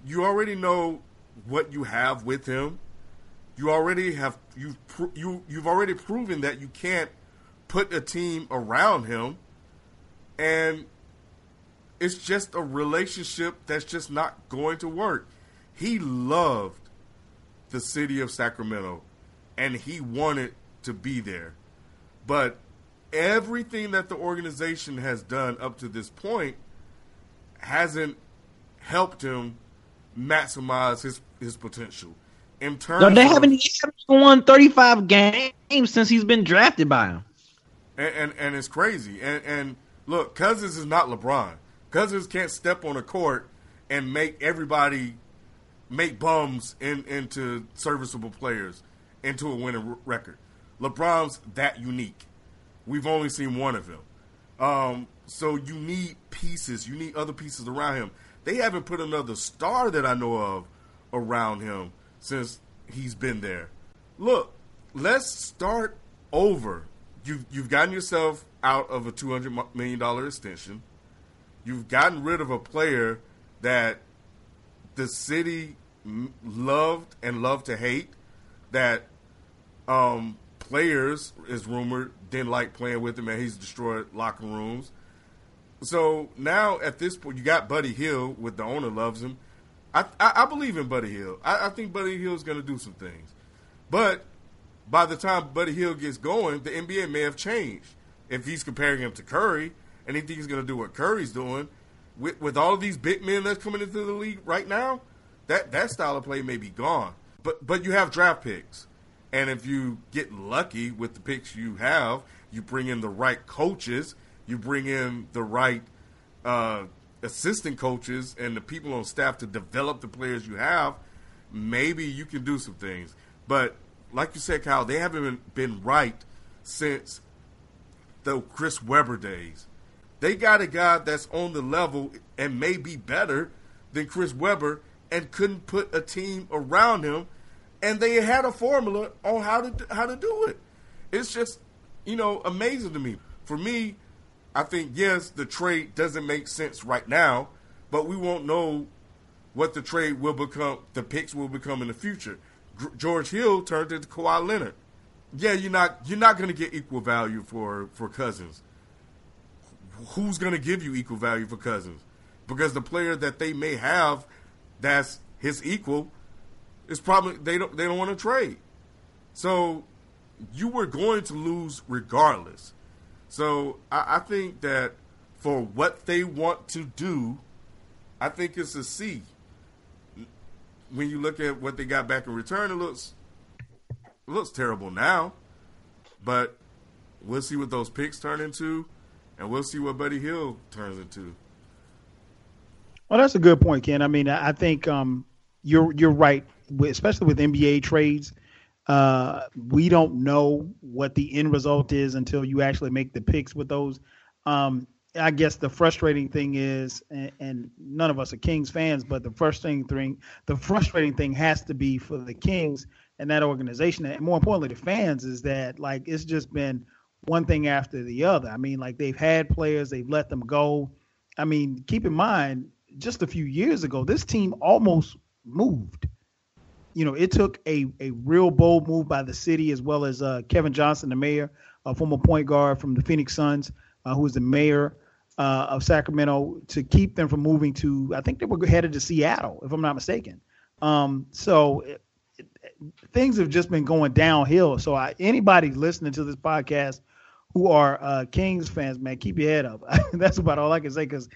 you already know what you have with him. You already have you you you've already proven that you can't put a team around him, and it's just a relationship that's just not going to work. He loved the city of Sacramento, and he wanted to be there, but everything that the organization has done up to this point hasn't helped him maximize his his potential. In terms, no, they of, haven't even won 35 games since he's been drafted by him. And, and and, it's crazy. And and look, Cousins is not LeBron. Cousins can't step on a court and make everybody make bums in, into serviceable players into a winning record. LeBron's that unique. We've only seen one of him. Um, so you need pieces. You need other pieces around him. They haven't put another star that I know of around him since he's been there. Look, let's start over. You've you've gotten yourself out of a two hundred million dollar extension. You've gotten rid of a player that the city loved and loved to hate. That um, players is rumored didn't like playing with him, and he's destroyed locker rooms. So now at this point, you got Buddy Hield with the owner loves him. I I, I believe in Buddy Hield. I, I think Buddy Hield is going to do some things, but by the time Buddy Hield gets going, the NBA may have changed. If he's comparing him to Curry, and he thinks he's going to do what Curry's doing, with with all of these big men that's coming into the league right now, that that style of play may be gone. But but you have draft picks. And if you get lucky with the picks you have, you bring in the right coaches, you bring in the right uh, assistant coaches and the people on staff to develop the players you have, maybe you can do some things. But like you said, Kyle, they haven't been right since the Chris Webber days. They got a guy that's on the level and may be better than Chris Webber and couldn't put a team around him and they had a formula on how to how to do it. It's just you know amazing to me. For me, I think yes, the trade doesn't make sense right now, but we won't know what the trade will become. The picks will become in the future. G- George Hill turned into Kawhi Leonard. Yeah, you're not you're not going to get equal value for for Cousins. Who's going to give you equal value for Cousins? Because the player that they may have that's his equal is probably they don't they don't want to trade. So you were going to lose regardless. So I, I think that for what they want to do, I think it's a C. When you look at what they got back in return, it looks it looks terrible now. But we'll see what those picks turn into, and we'll see what Buddy Hield turns into. Well, that's a good point, Ken. I mean, I think um, you're you're right especially with NBA trades, uh, we don't know what the end result is until you actually make the picks with those. Um, I guess the frustrating thing is, and, and, none of us are Kings fans, but the frustrating thing, the frustrating thing has to be for the Kings and that organization, and more importantly, the fans, is that like it's just been one thing after the other. I mean, like they've had players, they've let them go. I mean, keep in mind, just a few years ago, this team almost moved you know, it took a, a real bold move by the city as well as uh, Kevin Johnson, the mayor, a former point guard from the Phoenix Suns, uh, who is the mayor uh, of Sacramento, to keep them from moving to, I think they were headed to Seattle, if I'm not mistaken. Um, so it, it, things have just been going downhill. So I, anybody listening to this podcast who are uh, Kings fans, man, keep your head up. That's about all I can say because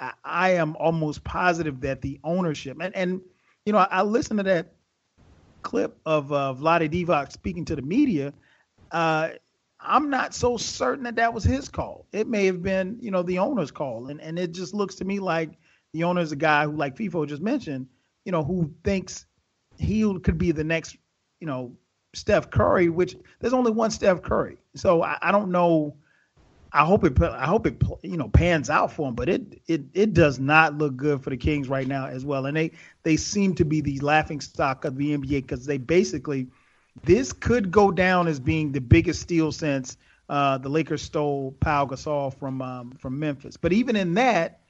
I, I, am almost positive that the ownership and, and you know, I, I listened to that clip of uh, Vlade Divac speaking to the media, uh, I'm not so certain that that was his call. It may have been, you know, the owner's call, and and it just looks to me like the owner's a guy who, like FIFO just mentioned, you know, who thinks he could be the next, you know, Steph Curry. Which there's only one Steph Curry, so I, I don't know I hope it I hope it you know pans out for them, but it it it does not look good for the Kings right now as well. And they they seem to be the laughing stock of the NBA because they basically this could go down as being the biggest steal since uh, the Lakers stole Pau Gasol from um, from Memphis. But even in that,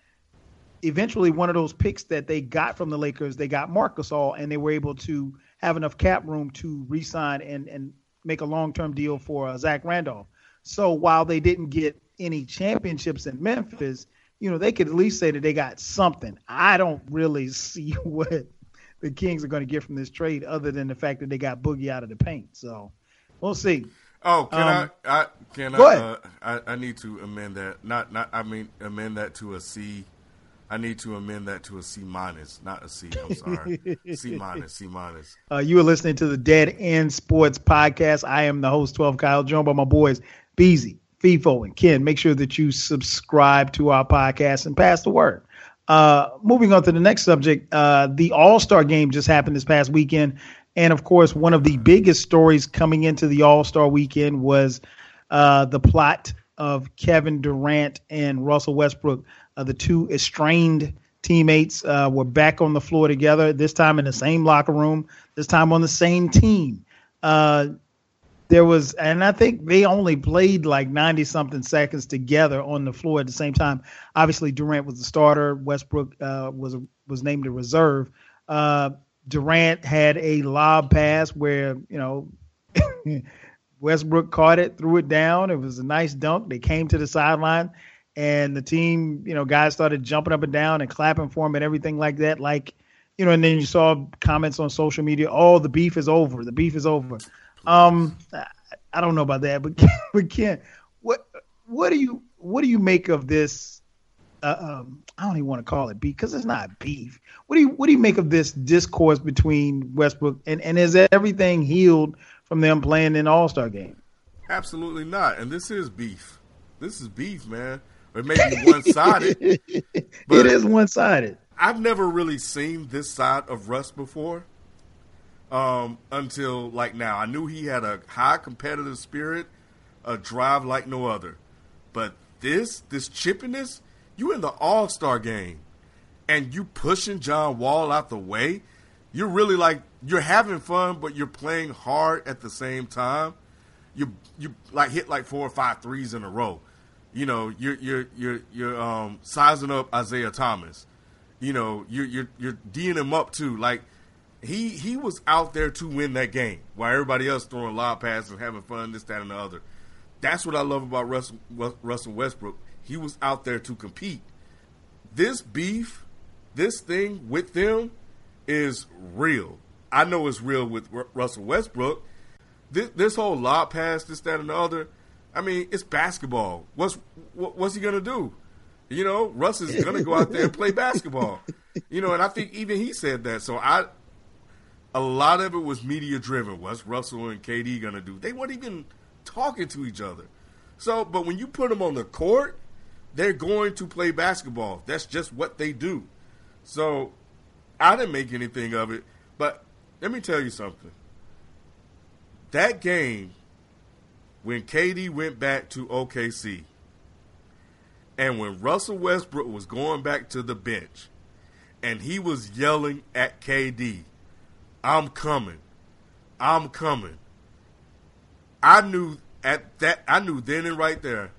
eventually one of those picks that they got from the Lakers, they got Marc Gasol, and they were able to have enough cap room to re-sign and and make a long-term deal for uh, Zach Randolph. So while they didn't get any championships in Memphis, you know they could at least say that they got something. I don't really see what the Kings are going to get from this trade other than the fact that they got Boogie out of the paint. So we'll see. Oh, can um, I, I? Can go I? Ahead. Uh, I? I need to amend that. Not, not. I mean, amend that to a C. I need to amend that to a C minus, not a C. I'm sorry, C minus, C minus. Uh, you are listening to the Dead End Sports Podcast. I am the host, 12 Kyle, joined by my boys, Beezy, FIFO, and Ken. Make sure that you subscribe to our podcast and pass the word. Uh, moving on to the next subject, uh, the All Star game just happened this past weekend. And of course, one of the biggest stories coming into the All Star weekend was uh, the plot of Kevin Durant and Russell Westbrook. Uh, the two estranged teammates uh, were back on the floor together, this time in the same locker room, this time on the same team. There was, and I think they only played like 90 something seconds together on the floor at the same time. Obviously, Durant was the starter, Westbrook uh, was was named a reserve. Uh, Durant had a lob pass where, you know, Westbrook caught it, threw it down. It was a nice dunk. They came to the sideline and the team, you know, guys started jumping up and down and clapping for him and everything like that. Like, you know, and then you saw comments on social media, oh, the beef is over. The beef is over. Um, I don't know about that, but but Ken, what what do you what do you make of this uh, um, I don't even want to call it beef because it's not beef. What do you what do you make of this discourse between Westbrook and and is everything healed from them playing in All Star game? Absolutely not. And this is beef. This is beef, man. It may be one sided. it is one sided. I've never really seen this side of Russ before. Um, until like now, I knew he had a high competitive spirit, a drive like no other. But this, this chippiness, you in the All Star game, and you pushing John Wall out the way. You're really like you're having fun, but you're playing hard at the same time. You you like hit like four or five threes in a row. You know you're you're you're you're um, sizing up Isaiah Thomas. You know you're you're you're d'ing him up too. Like he he was out there to win that game while everybody else throwing lob passes and having fun, this, that, and the other. That's what I love about Russell, Russell Westbrook. He was out there to compete. This beef, this thing with them is real. I know it's real with Russell Westbrook. This, this whole lob pass, this, that, and the other. I mean, it's basketball. What's what, what's he gonna do? You know, Russ is gonna go out there and play basketball. You know, and I think even he said that. So I, a lot of it was media driven. What's Russell and KD gonna do? They weren't even talking to each other. So, but when you put them on the court, they're going to play basketball. That's just what they do. So I didn't make anything of it. But let me tell you something. That game, when KD went back to OKC, and when Russell Westbrook was going back to the bench, and he was yelling at KD, I'm coming. I'm coming. I knew at that I knew then and right there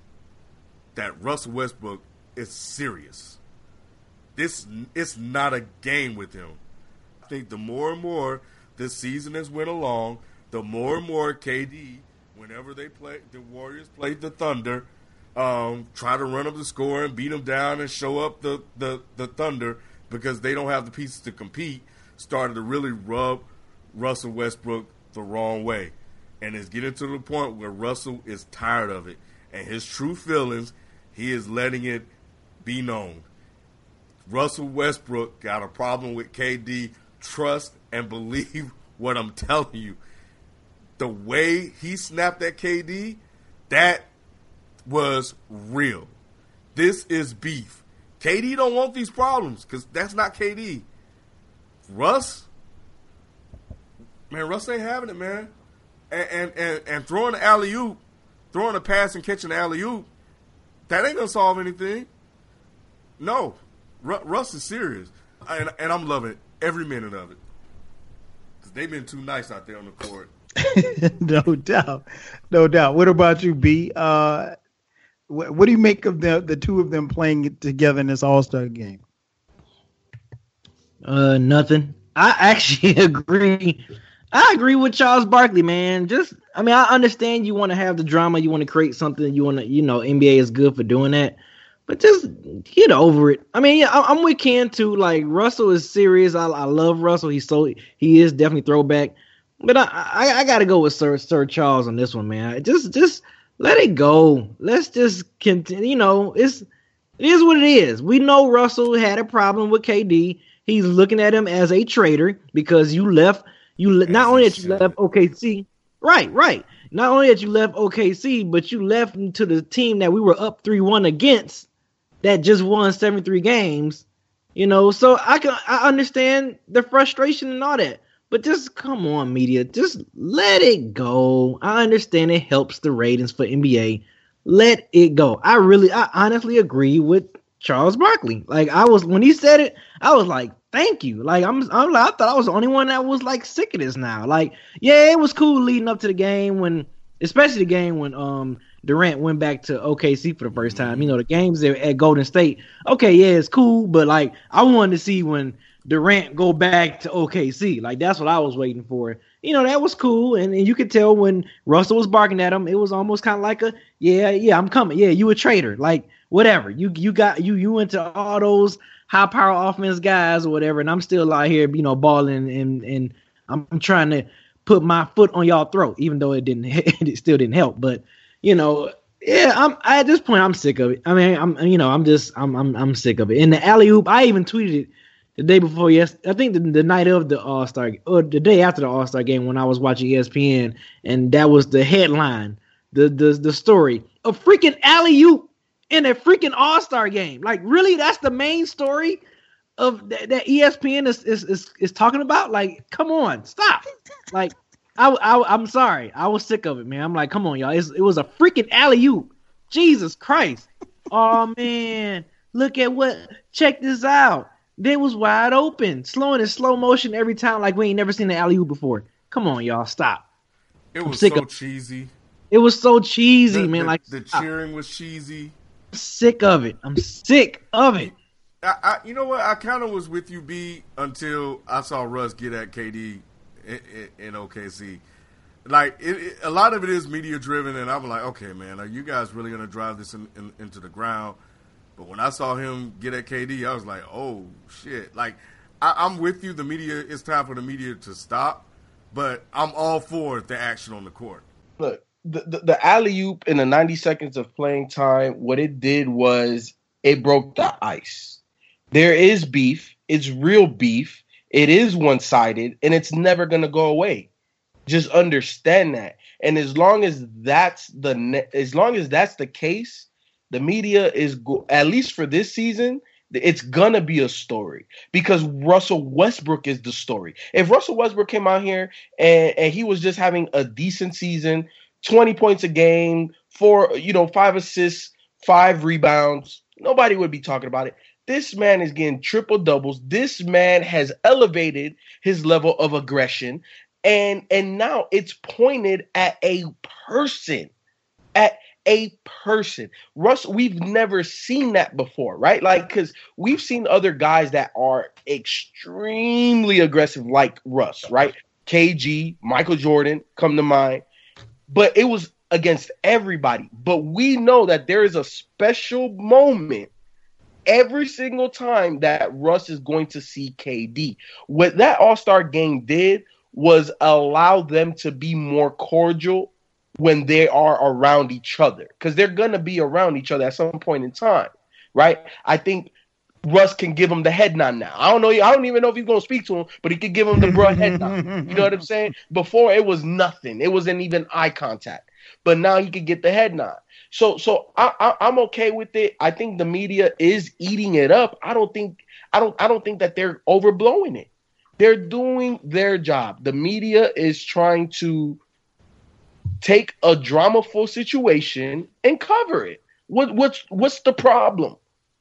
that Russell Westbrook is serious. This it's not a game with him. I think the more and more this season has went along, the more and more KD, whenever they play the Warriors played the Thunder, um, try to run up the score and beat them down and show up the, the, the Thunder because they don't have the pieces to compete, started to really rub Russell Westbrook the wrong way. And it's getting to the point where Russell is tired of it. And his true feelings he is letting it be known. Russell Westbrook got a problem with KD. Trust and believe what I'm telling you. The way he snapped at KD, that was real. This is beef. KD don't want these problems because that's not KD. Russ, man, Russ ain't having it, man. And and and, and throwing the alley oop, throwing a pass and catching the alley oop, that ain't gonna solve anything. No, Russ is serious, and, and I'm loving every minute of it. Cause they've been too nice out there on the court. no doubt, no doubt. What about you, B? Uh, what, what do you make of the the two of them playing together in this All Star game? Uh, nothing. I actually agree. I agree with Charles Barkley, man. Just, I mean, I understand you want to have the drama, you want to create something, you want to, you know, NBA is good for doing that, but just get over it. I mean, yeah, I'm with Ken too. Like Russell is serious. I, I love Russell. He's so he is definitely throwback, but I, I, I got to go with Sir Sir Charles on this one, man. Just just let it go. Let's just continue. You know, it's it is what it is. We know Russell had a problem with KD. He's looking at him as a traitor because you left you le- not only that you left OKC, right, right. Not only that you left OKC, but you left him to the team that we were up three one against, that just won seventy three games. You know, so I can I understand the frustration and all that, but just come on, media, just let it go. I understand it helps the ratings for NBA. Let it go. I really, I honestly agree with Charles Barkley. Like I was when he said it, I was like, thank you. Like I'm, I'm like, I thought I was the only one that was like sick of this now. Like, yeah, it was cool leading up to the game when, especially the game when um Durant went back to OKC for the first time. You know, the games at Golden State. Okay, yeah, it's cool, but like I wanted to see when Durant go back to OKC. Like that's what I was waiting for. You know, that was cool, and, and you could tell when Russell was barking at him, it was almost kind of like a, yeah, yeah, I'm coming. Yeah, you a traitor. Like whatever. You you got you you went to all those high power offense guys or whatever, and I'm still out here, you know, balling and and I'm trying to put my foot on y'all throat, even though it didn't, it still didn't help. But you know, yeah, I'm at this point, I'm sick of it. I mean, I'm you know, I'm just I'm I'm I'm sick of it. And the alley oop, I even tweeted it the day before. Yes, I think the, the night of the All Star or the day after the All Star game when I was watching ESPN, and that was the headline, the the the story. A freaking alley oop in a freaking All Star game. Like, really, that's the main story of th- that ESPN is, is is is talking about. Like, come on, stop. Like, I, I I'm sorry, I was sick of it, man. I'm like, come on, y'all. It's, it was a freaking alley oop. Jesus Christ. Oh man, look at what. Check this out. They was wide open, slowing in slow motion every time, like we ain't never seen an alley oop before. Come on, y'all, stop. It was so of- cheesy. It was so cheesy, the, man. The, like the cheering was cheesy I'm sick of it. I'm sick of it. I, I you know what? I kind of was with you, B, until I saw Russ get at KD in, in, in OKC. Like it, it, a lot of it is media driven, and I'm like, okay, man, are you guys really gonna drive this in, in, into the ground? But when I saw him get at KD, I was like, oh shit! Like I, am with you. The media. It's time for the media to stop, but I'm all for the action on the court. Look, the, the, the alley oop in the 90 seconds of playing time, what it did was it broke the ice. There is beef. It's real beef. It is one sided and it's never going to go away. Just understand that. And as long as that's the as long as that's the case, the media is go- at least for this season, it's gonna be a story because Russell Westbrook is the story. If Russell Westbrook came out here and, and he was just having a decent season, 20 points a game, four, you know, five assists, five rebounds. Nobody would be talking about it. This man is getting triple doubles. This man has elevated his level of aggression. And and now it's pointed at a person. At a person. Russ, we've never seen that before, right? Like, because we've seen other guys that are extremely aggressive, like Russ, right? KG, Michael Jordan come to mind but it was against everybody. But we know that there is a special moment every single time that Russ is going to see KD. What that All Star game did was allow them to be more cordial when they are around each other because they're going to be around each other at some point in time, right? I think Russ can give him the head nod now. I don't know. I don't even know if he's gonna speak to him, but he could give him the bro head nod. You know what I'm saying? Before it was nothing. It wasn't even eye contact. But now he could get the head nod. So so I, I I'm okay with it. I think the media is eating it up. I don't think I don't I don't think that they're overblowing it. They're doing their job. The media is trying to take a dramaful situation and cover it. What what's what's the problem?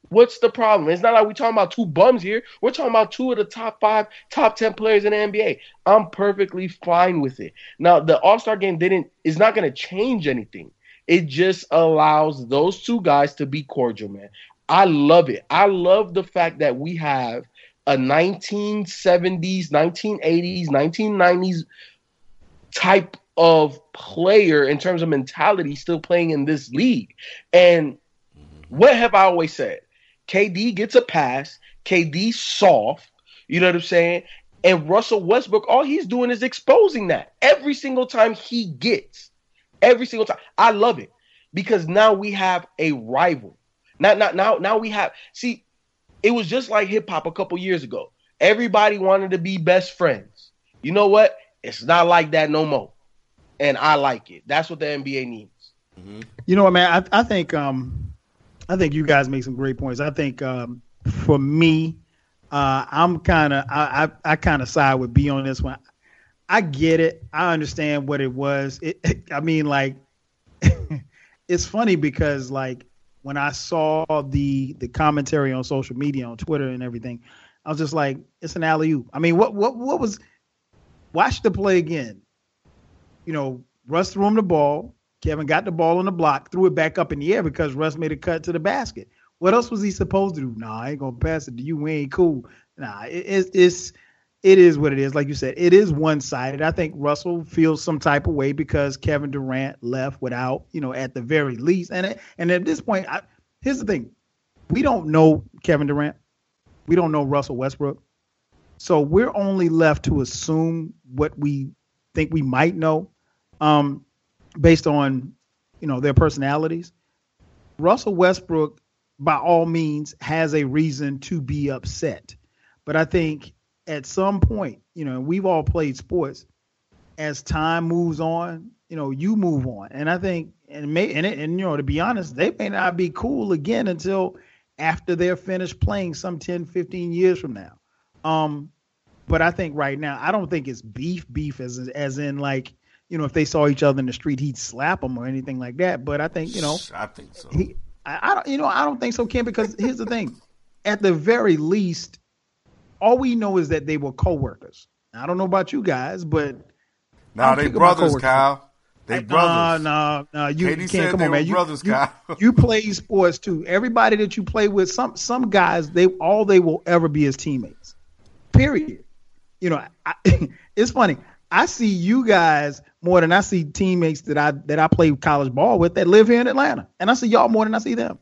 What's the problem? It's not like we're talking about two bums here. We're talking about two of the top five, top ten players in the NBA. I'm perfectly fine with it. Now, the All Star game didn't is not going to change anything. It just allows those two guys to be cordial, man. I love it. I love the fact that we have a 1970s, 1980s, 1990s type of player in terms of mentality still playing in this league. And what have I always said? KD gets a pass, KD soft, you know what I'm saying? And Russell Westbrook, all he's doing is exposing that every single time he gets. Every single time. I love it because now we have a rival. Now, now, now, now we have. See, it was just like hip hop a couple years ago. Everybody wanted to be best friends. You know what? It's not like that no more, and I like it. That's what the NBA needs. Mm-hmm. You know what, man? I, I think um, I think you guys make some great points. I think um, for me, uh, I'm kind of I, I, I kind of side with B on this one. I get it. I understand what it was. It, it, I mean, like, it's funny because like when I saw the the commentary on social media, on Twitter and everything, I was just like, it's an alley oop. I mean, what what what was? Watch the play again. You know, Russ threw him the ball. Kevin got the ball on the block, threw it back up in the air because Russ made a cut to the basket. What else was he supposed to do? Nah, I ain't gonna pass it to you. We ain't cool. Nah, it, it's it is what it is. Like you said, it is one sided. I think Russell feels some type of way because Kevin Durant left without, you know, at the very least. And it, and at this point, I, here's the thing: we don't know Kevin Durant, we don't know Russell Westbrook, so we're only left to assume what we think we might know, um, based on, you know, their personalities. Russell Westbrook, by all means, has a reason to be upset, but I think at some point, you know, we've all played sports. As time moves on, you know, you move on, and I think, and may, and, it, and you know, to be honest, they may not be cool again until after they're finished playing some 10, 15 years from now. Um, but I think right now, I don't think it's beef, beef as as in like, you know, if they saw each other in the street, he'd slap them or anything like that. But I think, you know, I think so. He, I, I don't, you know, I don't think so, Ken, because here's the thing: at the very least, all we know is that they were co-workers. I don't know about you guys, but now they brothers, Kyle. They brothers. No, no, no. You can't come on, man. You, brothers, you, Kyle. you play sports too. Everybody that you play with, some some guys, they all they will ever be is teammates. Period. You know, I, it's funny. I see you guys more than I see teammates that I that I play college ball with that live here in Atlanta, and I see y'all more than I see them.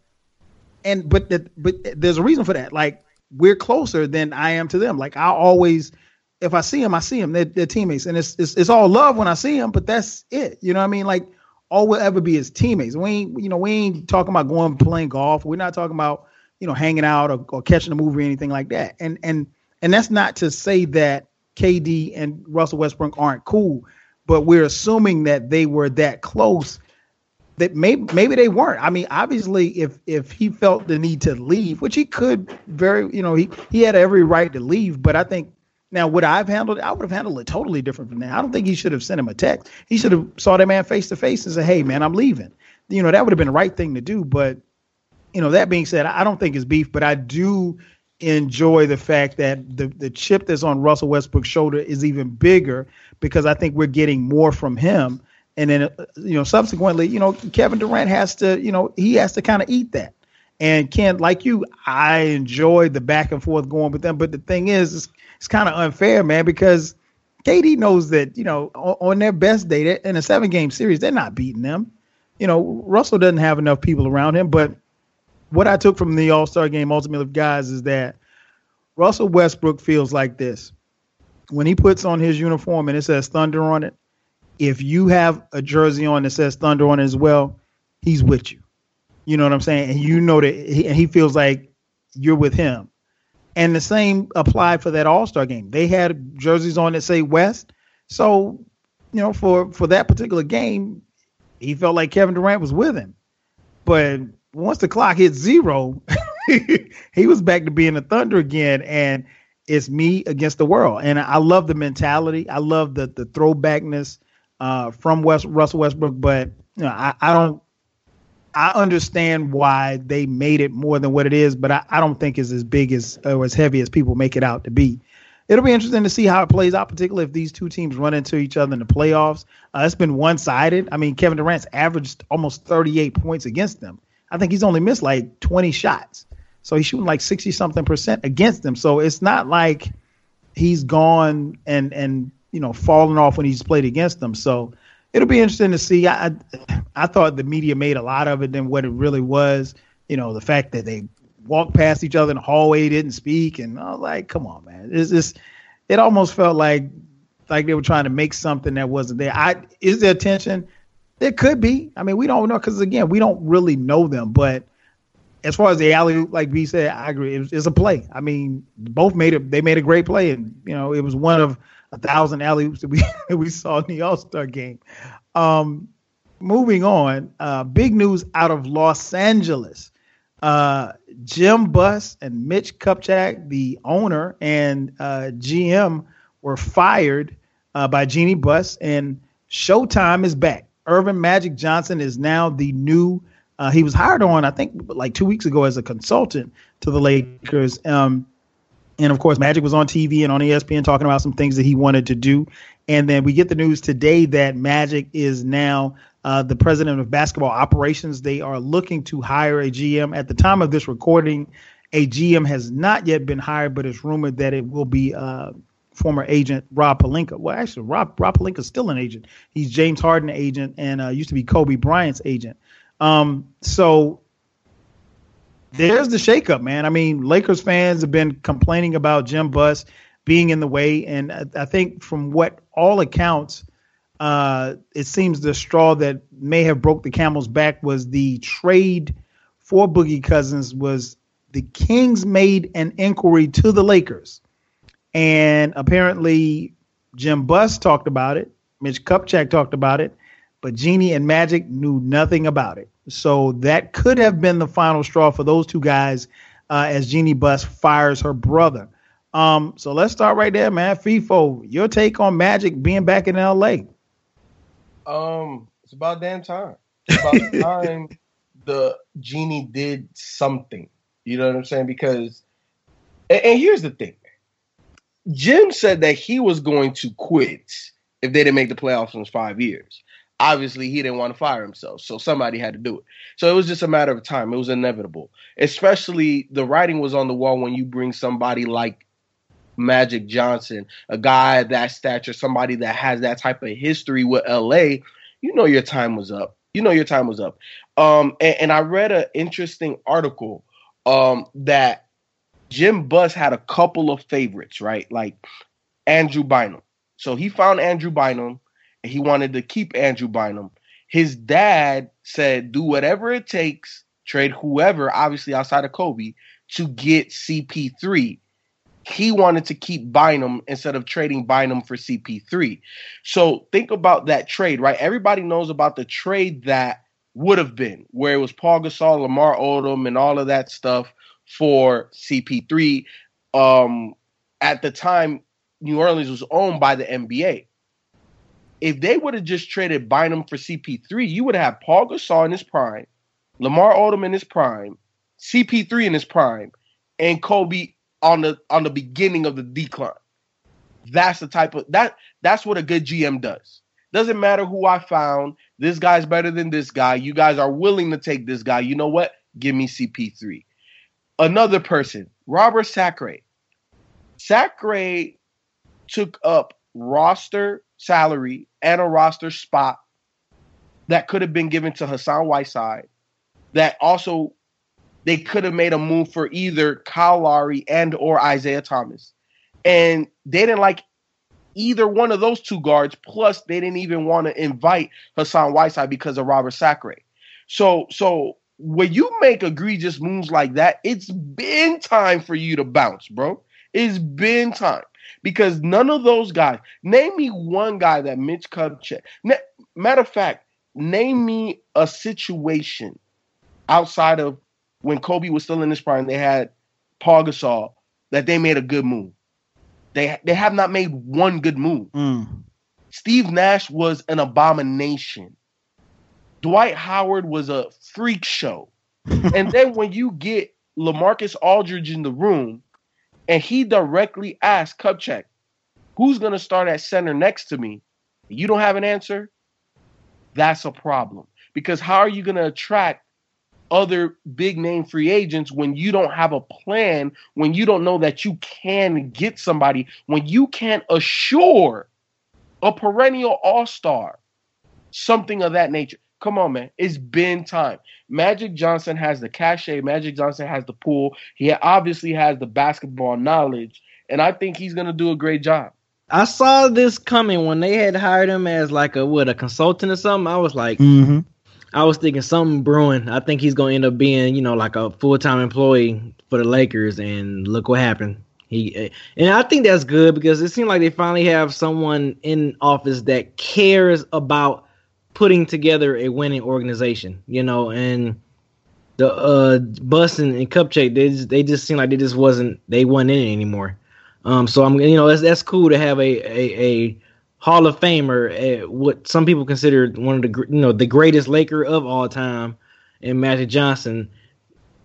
And but the, but there's a reason for that. Like we're closer than I am to them. Like I always, if I see them, I see them. They're, they're teammates, and it's, it's it's all love when I see them. But that's it. You know what I mean? Like all we'll ever be is teammates. We ain't you know we ain't talking about going playing golf. We're not talking about you know hanging out or, or catching a movie or anything like that. And and and that's not to say that KD and Russell Westbrook aren't cool, but we're assuming that they were that close that maybe maybe they weren't. I mean, obviously, if if he felt the need to leave, which he could very, you know, he he had every right to leave. But I think now would I've handled it? I would have handled it totally different from that. I don't think he should have sent him a text. He should have saw that man face to face and said, "Hey, man, I'm leaving." You know, that would have been the right thing to do. But you know, that being said, I don't think it's beef, but I do enjoy the fact that the the chip that's on Russell Westbrook's shoulder is even bigger because I think we're getting more from him and then uh, you know subsequently you know Kevin Durant has to you know he has to kind of eat that. And Ken, like you, I enjoy the back and forth going with them. But the thing is, it's, it's kind of unfair, man, because KD knows that you know on, on their best day in a seven game series, they're not beating them. You know, Russell doesn't have enough people around him. But what I took from the All Star game, ultimately, of guys, is that Russell Westbrook feels like this when he puts on his uniform and it says Thunder on it if you have a jersey on that says Thunder on it as well, he's with you. You know what I'm saying? And you know that he, he feels like you're with him. And the same applied for that All Star game. They had jerseys on that say West. So, you know, for for that particular game, he felt like Kevin Durant was with him. But once the clock hit zero, he was back to being a Thunder again. And it's me against the world. And I love the mentality. I love the the throwbackness uh, from West Russell Westbrook, but you know, I, I don't I understand why they made it more than what it is, but I, I don't think it's as big as or as heavy as people make it out to be. It'll be interesting to see how it plays out, particularly if these two teams run into each other in the playoffs. Uh, it's been one sided. I mean, Kevin Durant's averaged almost 38 points against them. I think he's only missed like 20 shots. So he's shooting like 60 something percent against them. So it's not like he's gone and, and, you know, falling off when he's played against them. So it'll be interesting to see. I, I thought the media made a lot of it than what it really was. You know, the fact that they walked past each other in the hallway, didn't speak, and I was like, come on, man. It's just, it almost felt like like they were trying to make something that wasn't there. I is there tension? There could be. I mean, we don't know because again, we don't really know them. But as far as the alley, like B said, I agree. It it's a play. I mean, both made it. They made a great play, and you know, it was one of a thousand alley oops that we we saw in the All Star game. Um, moving on, uh, big news out of Los Angeles. Uh, Jim Buss and Mitch Kupchak, the owner and uh, GM, were fired uh, by Jeanie Buss, and Showtime is back. Earvin Magic Johnson is now the new. Uh, he was hired on, I think, like two weeks ago as a consultant to the Lakers. Um, and of course, Magic was on TV and on ESPN talking about some things that he wanted to do. And then we get the news today that Magic is now uh, the president of basketball operations. They are looking to hire a GM. At the time of this recording, a GM has not yet been hired, but it's rumored that it will be uh, former agent Rob Pelinka. Well, actually, Rob Rob Pelinka is still an agent. He's James Harden agent and uh, used to be Kobe Bryant's agent. Um, so there's the shakeup, man. I mean, Lakers fans have been complaining about Jim Buss being in the way, and I, I think from what all accounts, uh, it seems the straw that may have broke the camel's back was the trade for Boogie Cousins. Was the Kings made an inquiry to the Lakers, and apparently Jim Buss talked about it, Mitch Kupchak talked about it, but Jeanie and Magic knew nothing about it. So that could have been the final straw for those two guys uh, as Jeanie Buss fires her brother. Um, so let's start right there, man. FIFO, your take on Magic being back in LA. Um, it's about damn time. It's about time the Jeanie did something. You know what I'm saying? Because and, and here's the thing. Jim said that he was going to quit if they didn't make the playoffs in five years. Obviously he didn't want to fire himself so somebody had to do it. So it was just a matter of time. It was inevitable. Especially the writing was on the wall when you bring somebody like magic johnson a guy that stature somebody that has that type of history with la you know your time was up. You know your time was up. Um and, and i read an interesting article um that jim buss had a couple of favorites right like andrew bynum so he found andrew bynum and he wanted to keep Andrew Bynum. His dad said, do whatever it takes, trade whoever, obviously outside of Kobe, to get CP3. He wanted to keep Bynum instead of trading Bynum for CP3. So think about that trade, right? Everybody knows about the trade that would have been, where it was Paul Gasol, Lamar Odom, and all of that stuff for CP3. Um, at the time, New Orleans was owned by the NBA if they would have just traded Bynum for CP3, you would have Paul Gasol in his prime, Lamar Odom in his prime, CP3 in his prime, and Kobe on the on the beginning of the decline. That's the type of that that's what a good GM does. Doesn't matter who I found. This guy's better than this guy. You guys are willing to take this guy. You know what? Give me CP3. Another person, Robert Sacre. Sacre took up roster salary and a roster spot that could have been given to Hassan Whiteside. That also they could have made a move for either Kyle Lowry and or Isaiah Thomas. And they didn't like either one of those two guards. Plus, they didn't even want to invite Hassan Whiteside because of Robert Sacre. So, so when you make egregious moves like that, it's been time for you to bounce, bro. It's been time because none of those guys. Name me one guy that Mitch Kupchak. Matter of fact, name me a situation outside of when Kobe was still in his prime. They had Paul Gasol that they made a good move. They they have not made one good move. Mm. Steve Nash was an abomination. Dwight Howard was a freak show. and then when you get LaMarcus Aldridge in the room and he directly asked Kupchak, who's going to start at center next to me? You don't have an answer? That's a problem. Because how are you going to attract other big name free agents when you don't have a plan, when you don't know that you can get somebody, when you can't assure a perennial all star, something of that nature. Come on, man. It's been time. Magic Johnson has the cachet. Magic Johnson has the pool. He obviously has the basketball knowledge. And I think he's going to do a great job. I saw this coming when they had hired him as like a what a consultant or something. I was like, mm-hmm. I was thinking something brewing. I think he's gonna end up being, you know, like a full time employee for the Lakers. And look what happened. He and I think that's good because it seemed like they finally have someone in office that cares about putting together a winning organization. You know, and the uh Bussin and Kupchak, they just, they just seem like they just wasn't they wasn't in it anymore. Um, so I'm you know that's that's cool to have a a, a Hall of Famer, uh, what some people consider one of the you know the greatest Laker of all time, and Magic Johnson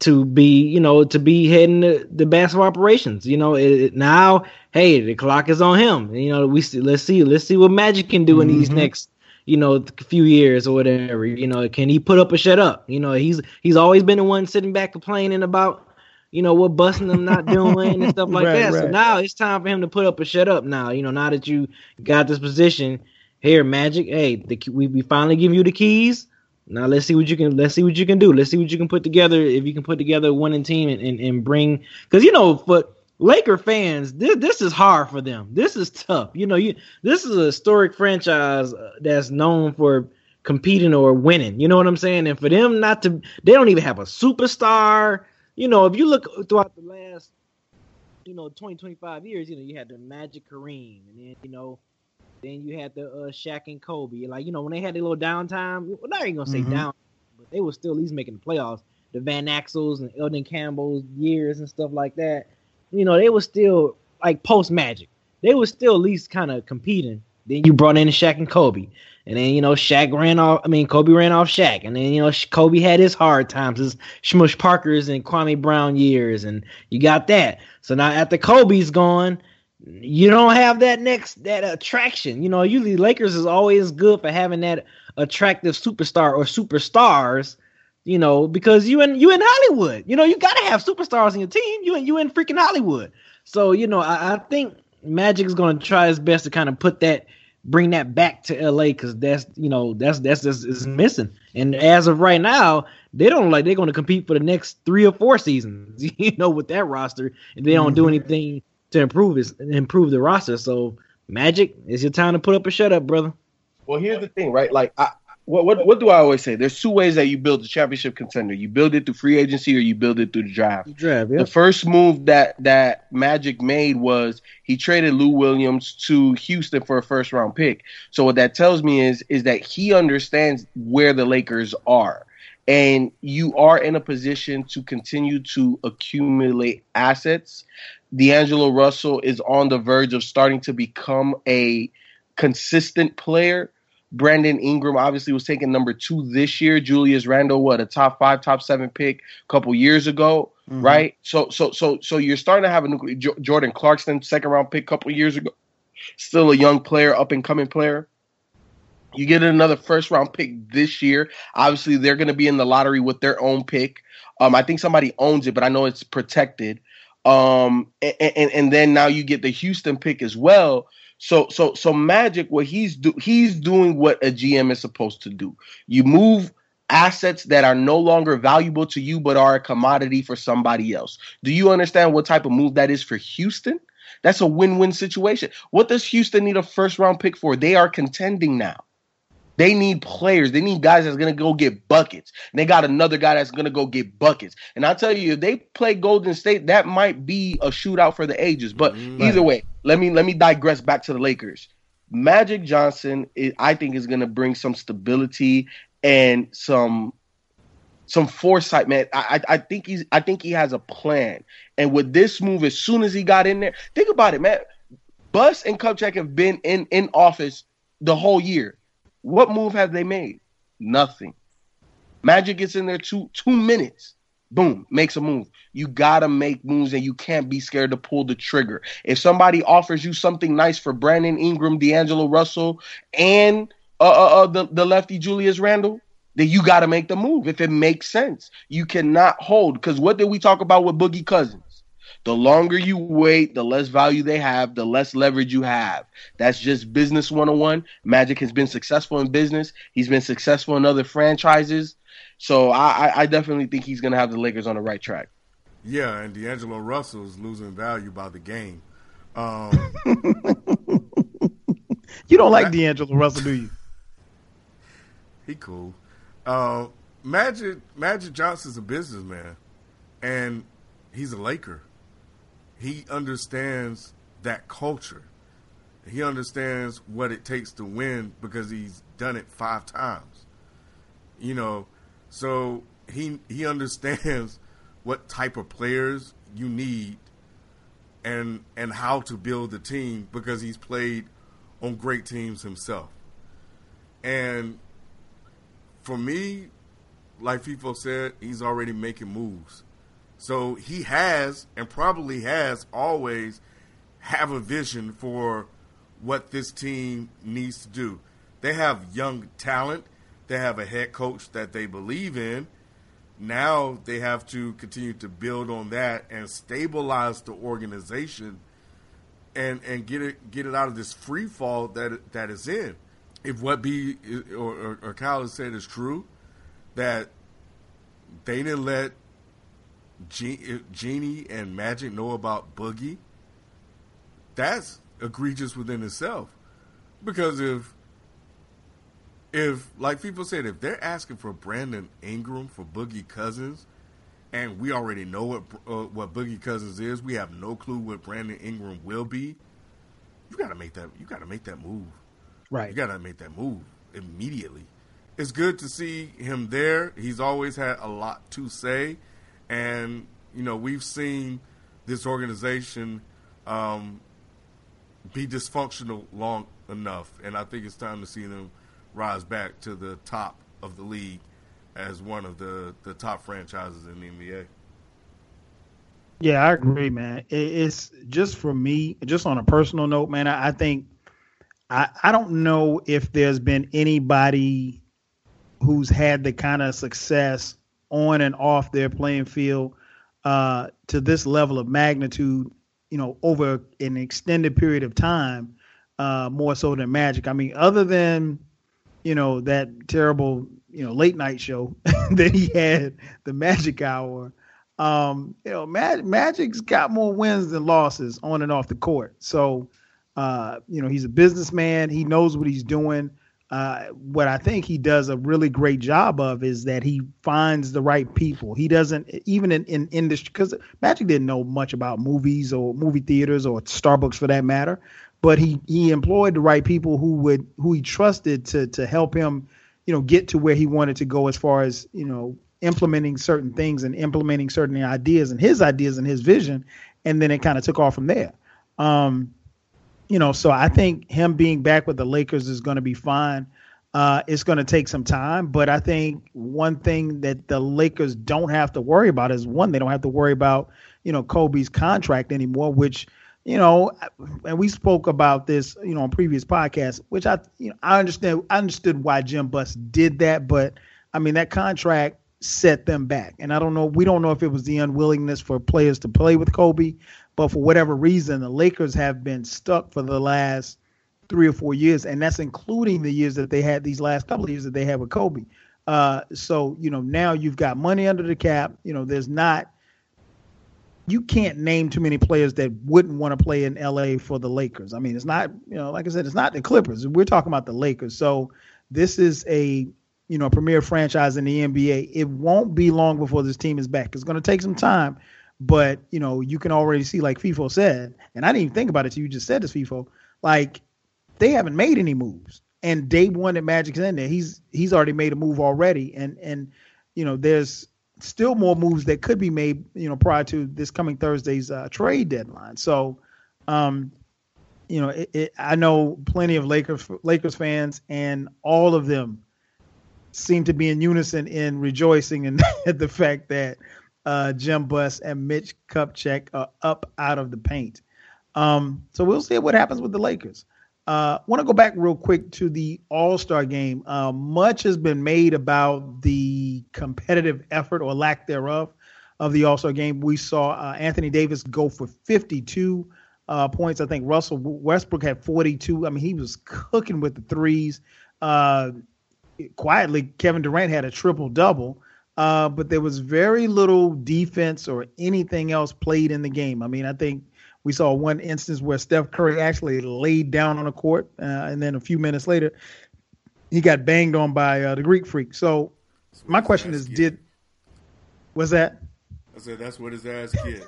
to be you know to be heading the, the basketball operations. You know it, it, now, hey, the clock is on him. You know we see, let's see let's see what Magic can do in mm-hmm. these next you know a few years or whatever. You know can he put up or shut up? You know he's he's always been the one sitting back complaining about you know, what busting them not doing and stuff like right, that. Right. So now it's time for him to put up a shut up now. You know, now that you got this position here, Magic, hey, the, we, we finally give you the keys. Now let's see what you can let's see what you can do. Let's see what you can put together if you can put together a winning team and, and, and bring because you know for Laker fans, this, this is hard for them. This is tough. You know, you this is a historic franchise uh, that's known for competing or winning. You know what I'm saying? And for them not to, they don't even have a superstar you know, if you look throughout the last, you know, 20, 25 years, you know, you had the Magic Kareem, and then, you know, then you had the uh, Shaq and Kobe. Like, you know, when they had their little downtime, well, not even gonna say mm-hmm. down, but they were still at least making the playoffs. The Van Exels and Elden Campbell's years and stuff like that. You know, they were still like post Magic. They were still at least kind of competing. Then you brought in Shaq and Kobe. And then, you know, Shaq ran off. I mean, Kobe ran off Shaq. And then, you know, Kobe had his hard times, his Smush Parker's and Kwame Brown years. And you got that. So now after Kobe's gone, you don't have that next, that attraction. You know, usually Lakers is always good for having that attractive superstar or superstars, you know, because you in, you in Hollywood. You know, you got to have superstars in your team. You in, you in freaking Hollywood. So, you know, I, I think Magic is going to try his best to kind of put that – bring that back to LA because that's you know that's that's just is missing. And as of right now, they don't like they're going to compete for the next three or four seasons. You know, with that roster, and they don't mm-hmm. do anything to improve it, improve the roster. So Magic, it's your time to put up a shut up, brother. Well, here's the thing, right? Like I, what, what what do I always say? There's two ways that you build a championship contender. You build it through free agency or you build it through the draft. The, draft The first move that that Magic made was he traded Lou Williams to Houston for a first round pick. So what that tells me is is that he understands where the Lakers are. And you are in a position to continue to accumulate assets. D'Angelo Russell is on the verge of starting to become a consistent player Brandon Ingram obviously was taken number two this year. Julius Randle, what a top five, top seven pick a couple years ago, mm-hmm. right? So, so, so, so you're starting to have a new Jordan Clarkson, second round pick a couple years ago, still a young player, up and coming player. You get another first round pick this year. Obviously, they're going to be in the lottery with their own pick. Um, I think somebody owns it, but I know it's protected. Um, and, and, and then now you get the Houston pick as well. So so so Magic, what he's do he's doing what a GM is supposed to do. You move assets that are no longer valuable to you but are a commodity for somebody else. Do you understand what type of move that is for Houston? That's a win-win situation. What does Houston need a first round pick for? They are contending now. They need players. They need guys that's gonna go get buckets. And they got another guy that's gonna go get buckets. And I tell you, if they play Golden State, that might be a shootout for the ages. But either way, let me let me digress back to the Lakers. Magic Johnson, I think, is gonna bring some stability and some some foresight, man. I, I think he's I think he has a plan. And with this move, as soon as he got in there, think about it, man. Buss and Kupchak have been in in office the whole year. What move have they made? Nothing. Magic gets in there two two minutes. Boom, makes a move. You gotta make moves and you can't be scared to pull the trigger. If somebody offers you something nice for Brandon Ingram, D'Angelo Russell, and uh, uh, uh the, the lefty Julius Randle, then you gotta make the move if it makes sense. You cannot hold because what did we talk about with Boogie Cousins? The longer you wait, the less value they have, the less leverage you have. That's just business 101. Magic has been successful in business. He's been successful in other franchises. So I, I definitely think he's going to have the Lakers on the right track. Yeah, and D'Angelo Russell's losing value by the game. Um, you don't like D'Angelo Russell, do you? He cool. Uh, Magic Magic Johnson's a businessman, and he's a Laker he understands that culture. He understands what it takes to win because he's done it five times. You know, so he he understands what type of players you need and and how to build a team because he's played on great teams himself. And for me, like people said, he's already making moves. So he has and probably has always have a vision for what this team needs to do. They have young talent. They have a head coach that they believe in. Now they have to continue to build on that and stabilize the organization and and get it get it out of this free fall that that is in. If what B or, or, Kyle has said is true, that they didn't let Jeanie and Magic know about Boogie, that's egregious within itself. Because if if like people said, if they're asking for Brandon Ingram for Boogie Cousins, and we already know what uh, what Boogie Cousins is, we have no clue what Brandon Ingram will be. You got to make that. You got to make that move. Right. You got to make that move immediately. It's good to see him there. He's always had a lot to say. And, you know, we've seen this organization um, be dysfunctional long enough. And I think it's time to see them rise back to the top of the league as one of the, the top franchises in the NBA. Yeah, I agree, man. It's just for me, just on a personal note, man. I, think I I don't know if there's been anybody who's had the kind of success on and off their playing field uh, to this level of magnitude, you know, over an extended period of time, uh, more so than Magic. I mean, other than you know that terrible you know late night show that he had, the Magic Hour. Um, you know, Mag- Magic's got more wins than losses on and off the court. So, uh, you know, he's a businessman. He knows what he's doing uh, what I think he does a really great job of is that he finds the right people. He doesn't even in, in industry because Magic didn't know much about movies or movie theaters or Starbucks for that matter, but he he employed the right people who would who he trusted to to help him, you know, get to where he wanted to go as far as you know implementing certain things and implementing certain ideas and his ideas and his vision, and then it kind of took off from there. Um, you know, so I think him being back with the Lakers is going to be fine. Uh, it's going to take some time, but I think one thing that the Lakers don't have to worry about is one, they don't have to worry about, you know, Kobe's contract anymore, which, you know, and we spoke about this, you know, on previous podcasts, which I, you know, I understand, I understood why Jim Buss did that, but I mean, that contract set them back. And I don't know, we don't know if it was the unwillingness for players to play with Kobe, but for whatever reason, the Lakers have been stuck for the last three or four years, and that's including the years that they had these last couple of years that they had with Kobe. Uh, so you know now you've got money under the cap. You know there's not. You can't name too many players that wouldn't want to play in LA for the Lakers. I mean, it's not, you know, like I said, it's not the Clippers. We're talking about the Lakers. So this is a, you know, a premier franchise in the NBA. It won't be long before this team is back. It's going to take some time, but you know, you can already see, like FIFO said, and I didn't even think about it you just said this, FIFO. Like they haven't made any moves, and day one that Magic's in there, he's he's already made a move already, and and you know, there's still more moves that could be made, you know, prior to this coming Thursday's uh, trade deadline. So, um, you know, it, it, I know plenty of Lakers Lakers fans, and all of them seem to be in unison in rejoicing and at the fact that uh, Jim Buss and Mitch Kupchak are up out of the paint. Um, so we'll see what happens with the Lakers. Uh, Want to go back real quick to the All Star game. Uh, much has been made about the competitive effort or lack thereof of the All Star game. We saw uh, Anthony Davis go for 52 uh, points. I think Russell Westbrook had 42. I mean, he was cooking with the threes. Uh, quietly, Kevin Durant had a triple double. Uh, but there was very little defense or anything else played in the game. I mean, I think we saw one instance where Steph Curry actually laid down on the court, uh, and then a few minutes later, he got banged on by uh, the Greek Freak. So, my question is, did was that? I said that's what his ass kid.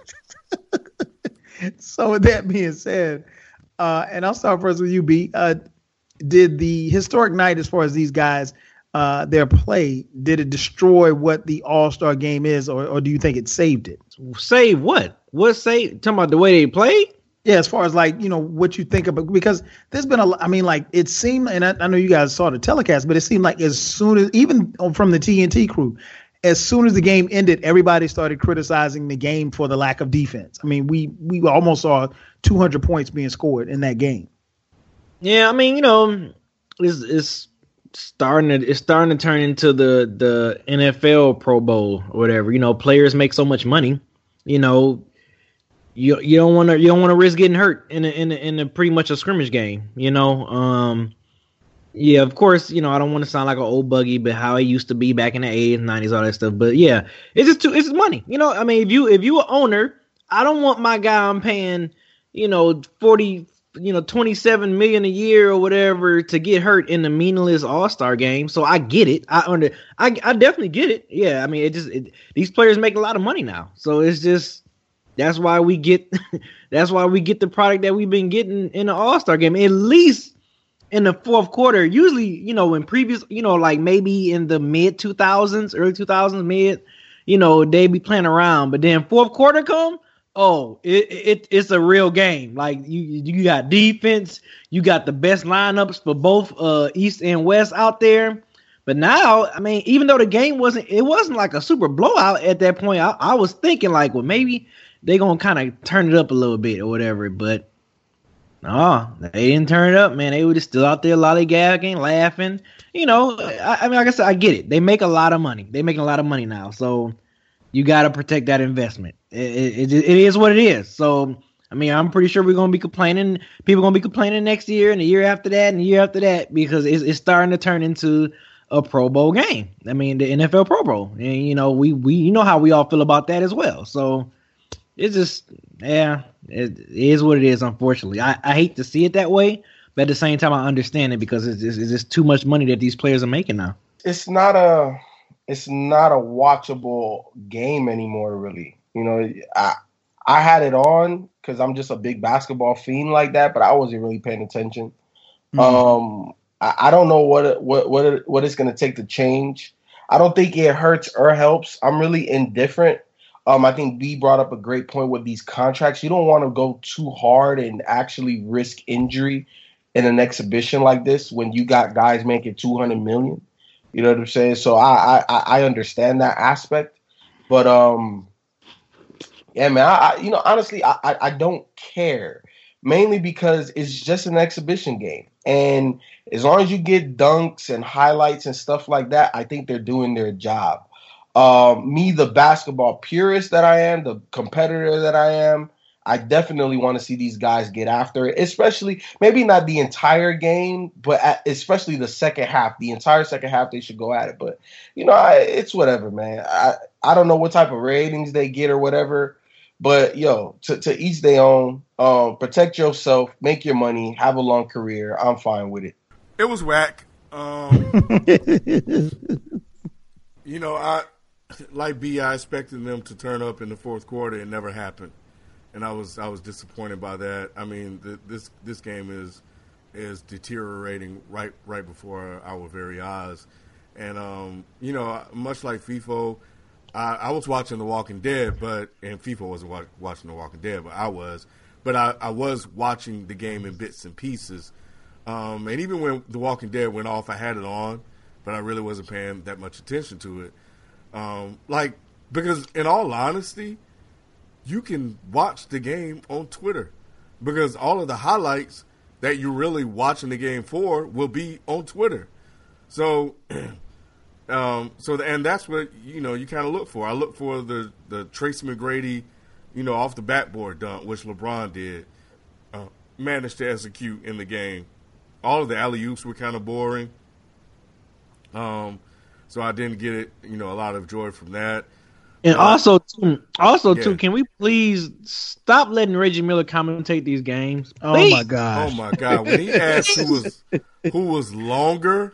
so, with that being said, uh, and I'll start first with you, B. Uh, did the historic night, as far as these guys, uh, their play, did it destroy what the All Star game is, or, or do you think it saved it? Save what? What save? Talking about the way they played? Yeah, as far as like you know what you think about because there's been a I mean like it seemed and I, I, know you guys saw the telecast, but it seemed like as soon as even from the TNT crew, as soon as the game ended, everybody started criticizing the game for the lack of defense. I mean, we we almost saw 200 points being scored in that game. Yeah, I mean you know it's it's starting to it's starting to turn into the the NFL Pro Bowl or whatever. You know, players make so much money. You know, you you don't want to you don't want to risk getting hurt in a, in a, in a pretty much a scrimmage game. You know, um, yeah, of course, you know I don't want to sound like an old buggy, but how it used to be back in the eighties, nineties, all that stuff. But yeah, it's just too it's just money. You know, I mean, if you if you an owner, I don't want my guy I'm paying, you know, forty, you know, twenty seven million a year or whatever to get hurt in the meaningless All Star game. So I get it. I under I I definitely get it. Yeah, I mean, it just it, these players make a lot of money now, so it's just that's why we get that's why we get the product that we've been getting in the All-Star game. At least in the fourth quarter. Usually, you know, in previous, you know, like maybe in the mid 2000s, early 2000s, mid, you know, they be playing around, but then fourth quarter come, oh, it, it it's a real game. Like you you got defense, you got the best lineups for both uh East and West out there. But now, I mean, even though the game wasn't, it wasn't like a super blowout at that point. I, I was thinking like, well, maybe they gonna kind of turn it up a little bit or whatever. But no, they didn't turn it up, man. They were just still out there lollygagging, laughing. You know, I, I mean, like I said, I get it. They make a lot of money. They making a lot of money now, so you got to protect that investment. It, it, it is what it is. So, I mean, I'm pretty sure we're gonna be complaining. People gonna be complaining next year and the year after that and the year after that because it's, it's starting to turn into a Pro Bowl game. I mean, the NFL Pro Bowl, and you know, we we you know how we all feel about that as well. So it's just yeah, it is what it is. Unfortunately, I, I hate to see it that way, but at the same time, I understand it because it's just, it's just too much money that these players are making now. It's not a it's not a watchable game anymore, really. You know, I I had it on because I'm just a big basketball fiend like that, but I wasn't really paying attention. Mm-hmm. Um, I, I, don't know what what what what it's going to take to change. I don't think it hurts or helps. I'm really indifferent um, I think B brought up a great point with these contracts. You don't want to go too hard and actually risk injury in an exhibition like this when you got guys making 200 million. You know what I'm saying? So I I, I understand that aspect, but um, yeah, man. I, I you know honestly I, I I don't care mainly because it's just an exhibition game, and as long as you get dunks and highlights and stuff like that, I think they're doing their job. Um, me, the basketball purist that I am, the competitor that I am, I definitely want to see these guys get after it, especially maybe not the entire game, but at, especially the second half. The entire second half, they should go at it. But you know, I, it's whatever, man. I I don't know what type of ratings they get or whatever, but yo, to, to each their own. Um, protect yourself, make your money, have a long career. I'm fine with it. It was whack. Um, you know, I like B, I expected them to turn up in the fourth quarter. It never happened, and I was I was disappointed by that. I mean, the, this this game is is deteriorating right right before our very eyes, and um, you know, much like FIFO, I, I, was watching The Walking Dead, but and FIFO wasn't wa- watching The Walking Dead, but I was, but I, I was watching the game in bits and pieces, um, and even when The Walking Dead went off, I had it on but I really wasn't paying that much attention to it. Um, like because in all honesty, you can watch the game on Twitter because all of the highlights that you're really watching the game for will be on Twitter. So, um, so the, and that's what you know you kind of look for. I look for the the Tracy McGrady, you know, off the backboard dunk, which LeBron did, uh, managed to execute in the game. All of the alley oops were kind of boring. Um, so I didn't get it, you know, a lot of joy from that. And uh, also, too, also yeah. too, can we please stop letting Reggie Miller commentate these games? Please? Oh my god! Oh my god! When he asked who was who was longer,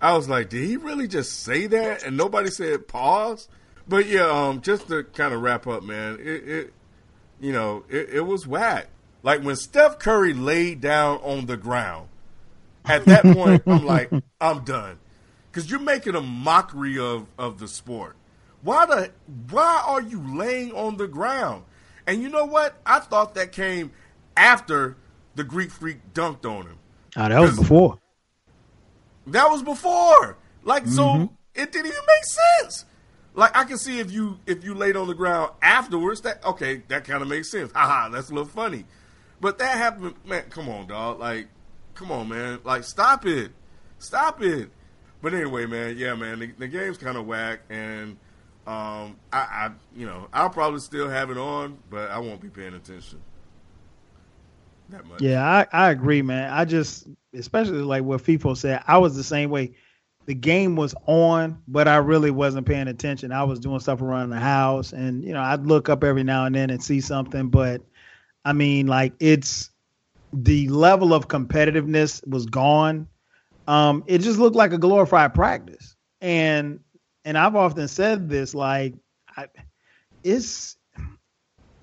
I was like, did he really just say that? And nobody said pause. But yeah, um, just to kind of wrap up, man, it, it you know, it, it was whack. Like when Steph Curry laid down on the ground, at that point, I'm like, I'm done, because you're making a mockery of of the sport. Why the why are you laying on the ground? And you know what? I thought that came after the Greek Freak dunked on him. Oh, that was before. That was before. Like mm-hmm. so, it didn't even make sense. Like I can see if you if you laid on the ground afterwards, that okay, that kind of makes sense. Haha, that's a little funny. But that happened, man. Come on, dog. Like, come on, man. Like, stop it, stop it. But anyway, man. Yeah, man. The, the game's kind of whack, and um, I, I, you know, I'll probably still have it on, but I won't be paying attention that much. Yeah, I, I agree, man. I just, especially like what FIFO said, I was the same way. The game was on, but I really wasn't paying attention. I was doing stuff around the house, and you know, I'd look up every now and then and see something. But I mean, like it's the level of competitiveness was gone. Um, it just looked like a glorified practice, and and I've often said this, like, I, it's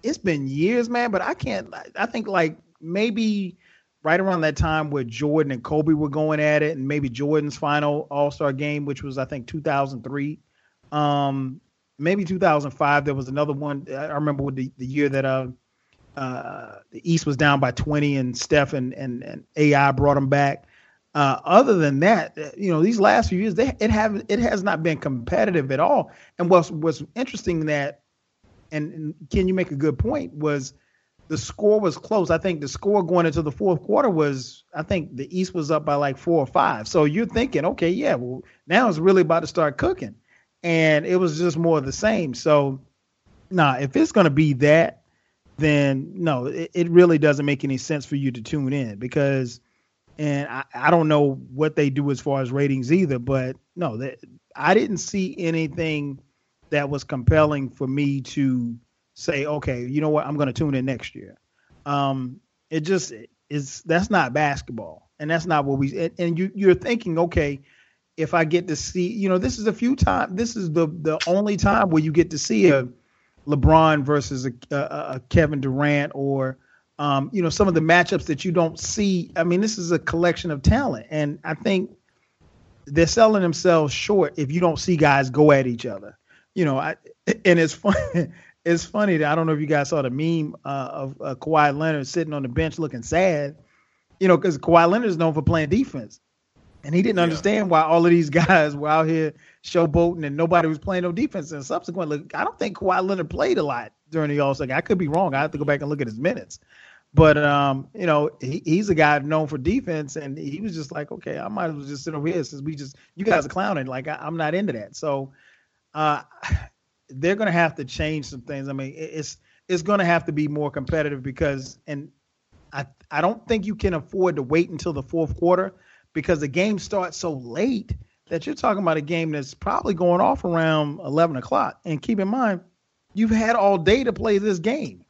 it's been years, man, but I can't. I think like maybe right around that time where Jordan and Kobe were going at it, and maybe Jordan's final All Star game, which was I think 2003, um, maybe 2005. There was another one. I remember the the year that uh, uh, the East was down by 20, and Steph and and, and AI brought them back. Uh, other than that, you know, these last few years, they it have it has not been competitive at all. And what's what's interesting that, and, and can you make a good point was the score was close. I think the score going into the fourth quarter was, I think the East was up by like four or five. So you're thinking, okay, yeah, well, now it's really about to start cooking. And it was just more of the same. So, nah, if it's going to be that, then no, it, it, really doesn't make any sense for you to tune in because, and I, I don't know what they do as far as ratings either, but no, that I didn't see anything that was compelling for me to say, okay, you know what, I'm going to tune in next year. Um, it just is that's not basketball, and that's not what we. And, and you you're thinking, okay, if I get to see, you know, this is a few times. This is the the only time where you get to see a LeBron versus a, a, a Kevin Durant or um, you know, some of the matchups that you don't see. I mean, this is a collection of talent, and I think they're selling themselves short if you don't see guys go at each other. You know, I and it's fun it's funny that I don't know if you guys saw the meme uh, of uh, Kawhi Leonard sitting on the bench looking sad, you know, because Kawhi Leonard is known for playing defense, and he didn't yeah. understand why all of these guys were out here showboating and nobody was playing no defense. And subsequently, I don't think Kawhi Leonard played a lot during the All Star. I could be wrong. I have to go back and look at his minutes. But um, you know, he, he's a guy known for defense, and he was just like, okay, I might as well just sit over here since we just you guys are clowning. Like I, I'm not into that. So, uh, they're going to have to change some things. I mean, it's it's going to have to be more competitive because, and I I don't think you can afford to wait until the fourth quarter because the game starts so late that you're talking about a game that's probably going off around 11 o'clock. And keep in mind, you've had all day to play this game.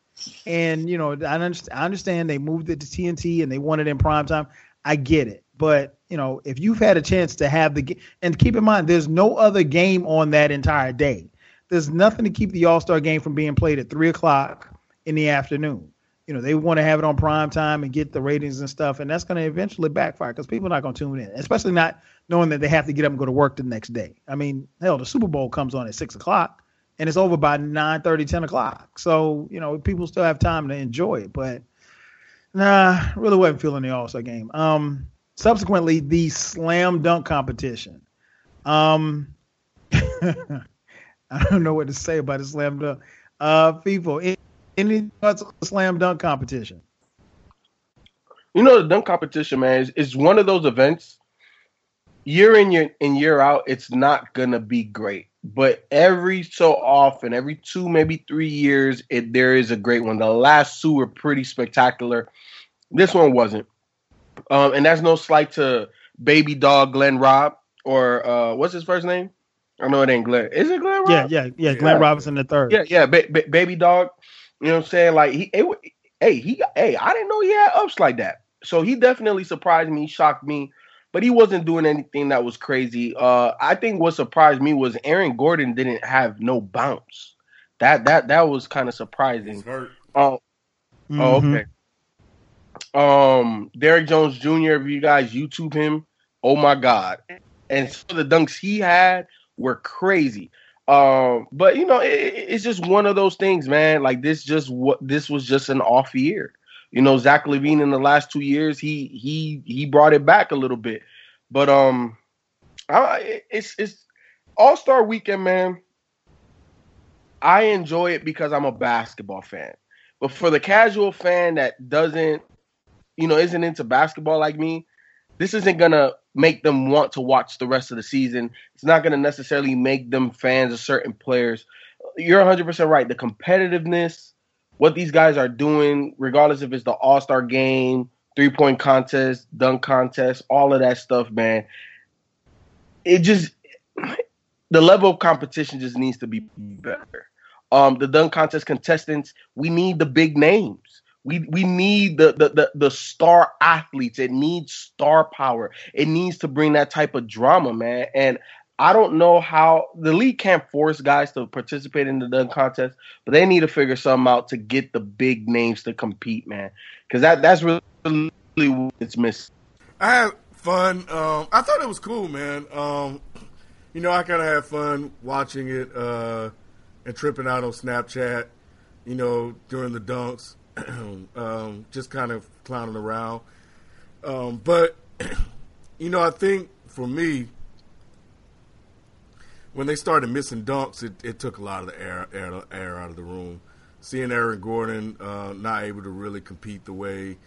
And you know, I understand, they moved it to TNT and they wanted it in prime time. I get it, but you know, if you've had a chance to have the game, and keep in mind, there's no other game on that entire day there's nothing to keep the All Star game from being played at three o'clock in the afternoon. You know, they want to have it on prime time and get the ratings and stuff, and that's going to eventually backfire because people are not going to tune in, especially not knowing that they have to get up and go to work the next day. I mean, hell, the Super Bowl comes on at six o'clock and it's over by 9 30, 10 o'clock. So, you know, people still have time to enjoy it, but nah, really wasn't feeling the All Star game. Um, subsequently, the slam dunk competition. Um, I don't know what to say about the slam dunk. Uh, people, any thoughts on the slam dunk competition? You know, the dunk competition, man, is, is one of those events. Year in year in year out, it's not gonna be great. But every so often, every two, maybe three years, it there is a great one. The last two were pretty spectacular. This one wasn't. Um, and that's no slight to baby dog Glenn Robb or uh, what's his first name? I know it ain't Glenn. Is it Glenn Robb? Yeah, yeah, yeah. Glenn yeah. Robinson the third. Yeah, yeah. Ba- ba- baby dog. You know what I'm saying? Like he, it, hey, he, hey, I didn't know he had ups like that. So he definitely surprised me, shocked me, but he wasn't doing anything that was crazy. Uh, I think what surprised me was Aaron Gordon didn't have no bounce. That that that was kind of surprising. Oh, mm-hmm. oh, okay. Um, Derrick Jones Jr. If you guys YouTube him, oh my god! And some of the dunks he had were crazy. Um, but you know, it, it's just one of those things, man. Like this, just what this was just an off year. You know, Zach LaVine in the last two years, he he he brought it back a little bit. But um, I, it's it's All Star Weekend, man. I enjoy it because I'm a basketball fan. But for the casual fan that doesn't, you know, isn't into basketball like me, this isn't gonna make them want to watch the rest of the season. It's not gonna necessarily make them fans of certain players. You're 100% right. The competitiveness, what these guys are doing, regardless if it's the All Star game, three point contest, dunk contest, all of that stuff, man. It just the level of competition just needs to be better. Um, the dunk contest contestants, we need the big names. We we need the, the the the star athletes. It needs star power. It needs to bring that type of drama, man. And I don't know how the league can't force guys to participate in the dunk contest, but they need to figure something out to get the big names to compete, man. Because that that's really what it's missing. I had fun. Um, I thought it was cool, man. Um, you know, I kind of had fun watching it uh, and tripping out on Snapchat. You know, during the dunks. um, just kind of clowning around. Um, but you know, I think for me, when they started missing dunks, it, it took a lot of the air, air, air out of the room. Seeing Aaron Gordon uh, not able to really compete the way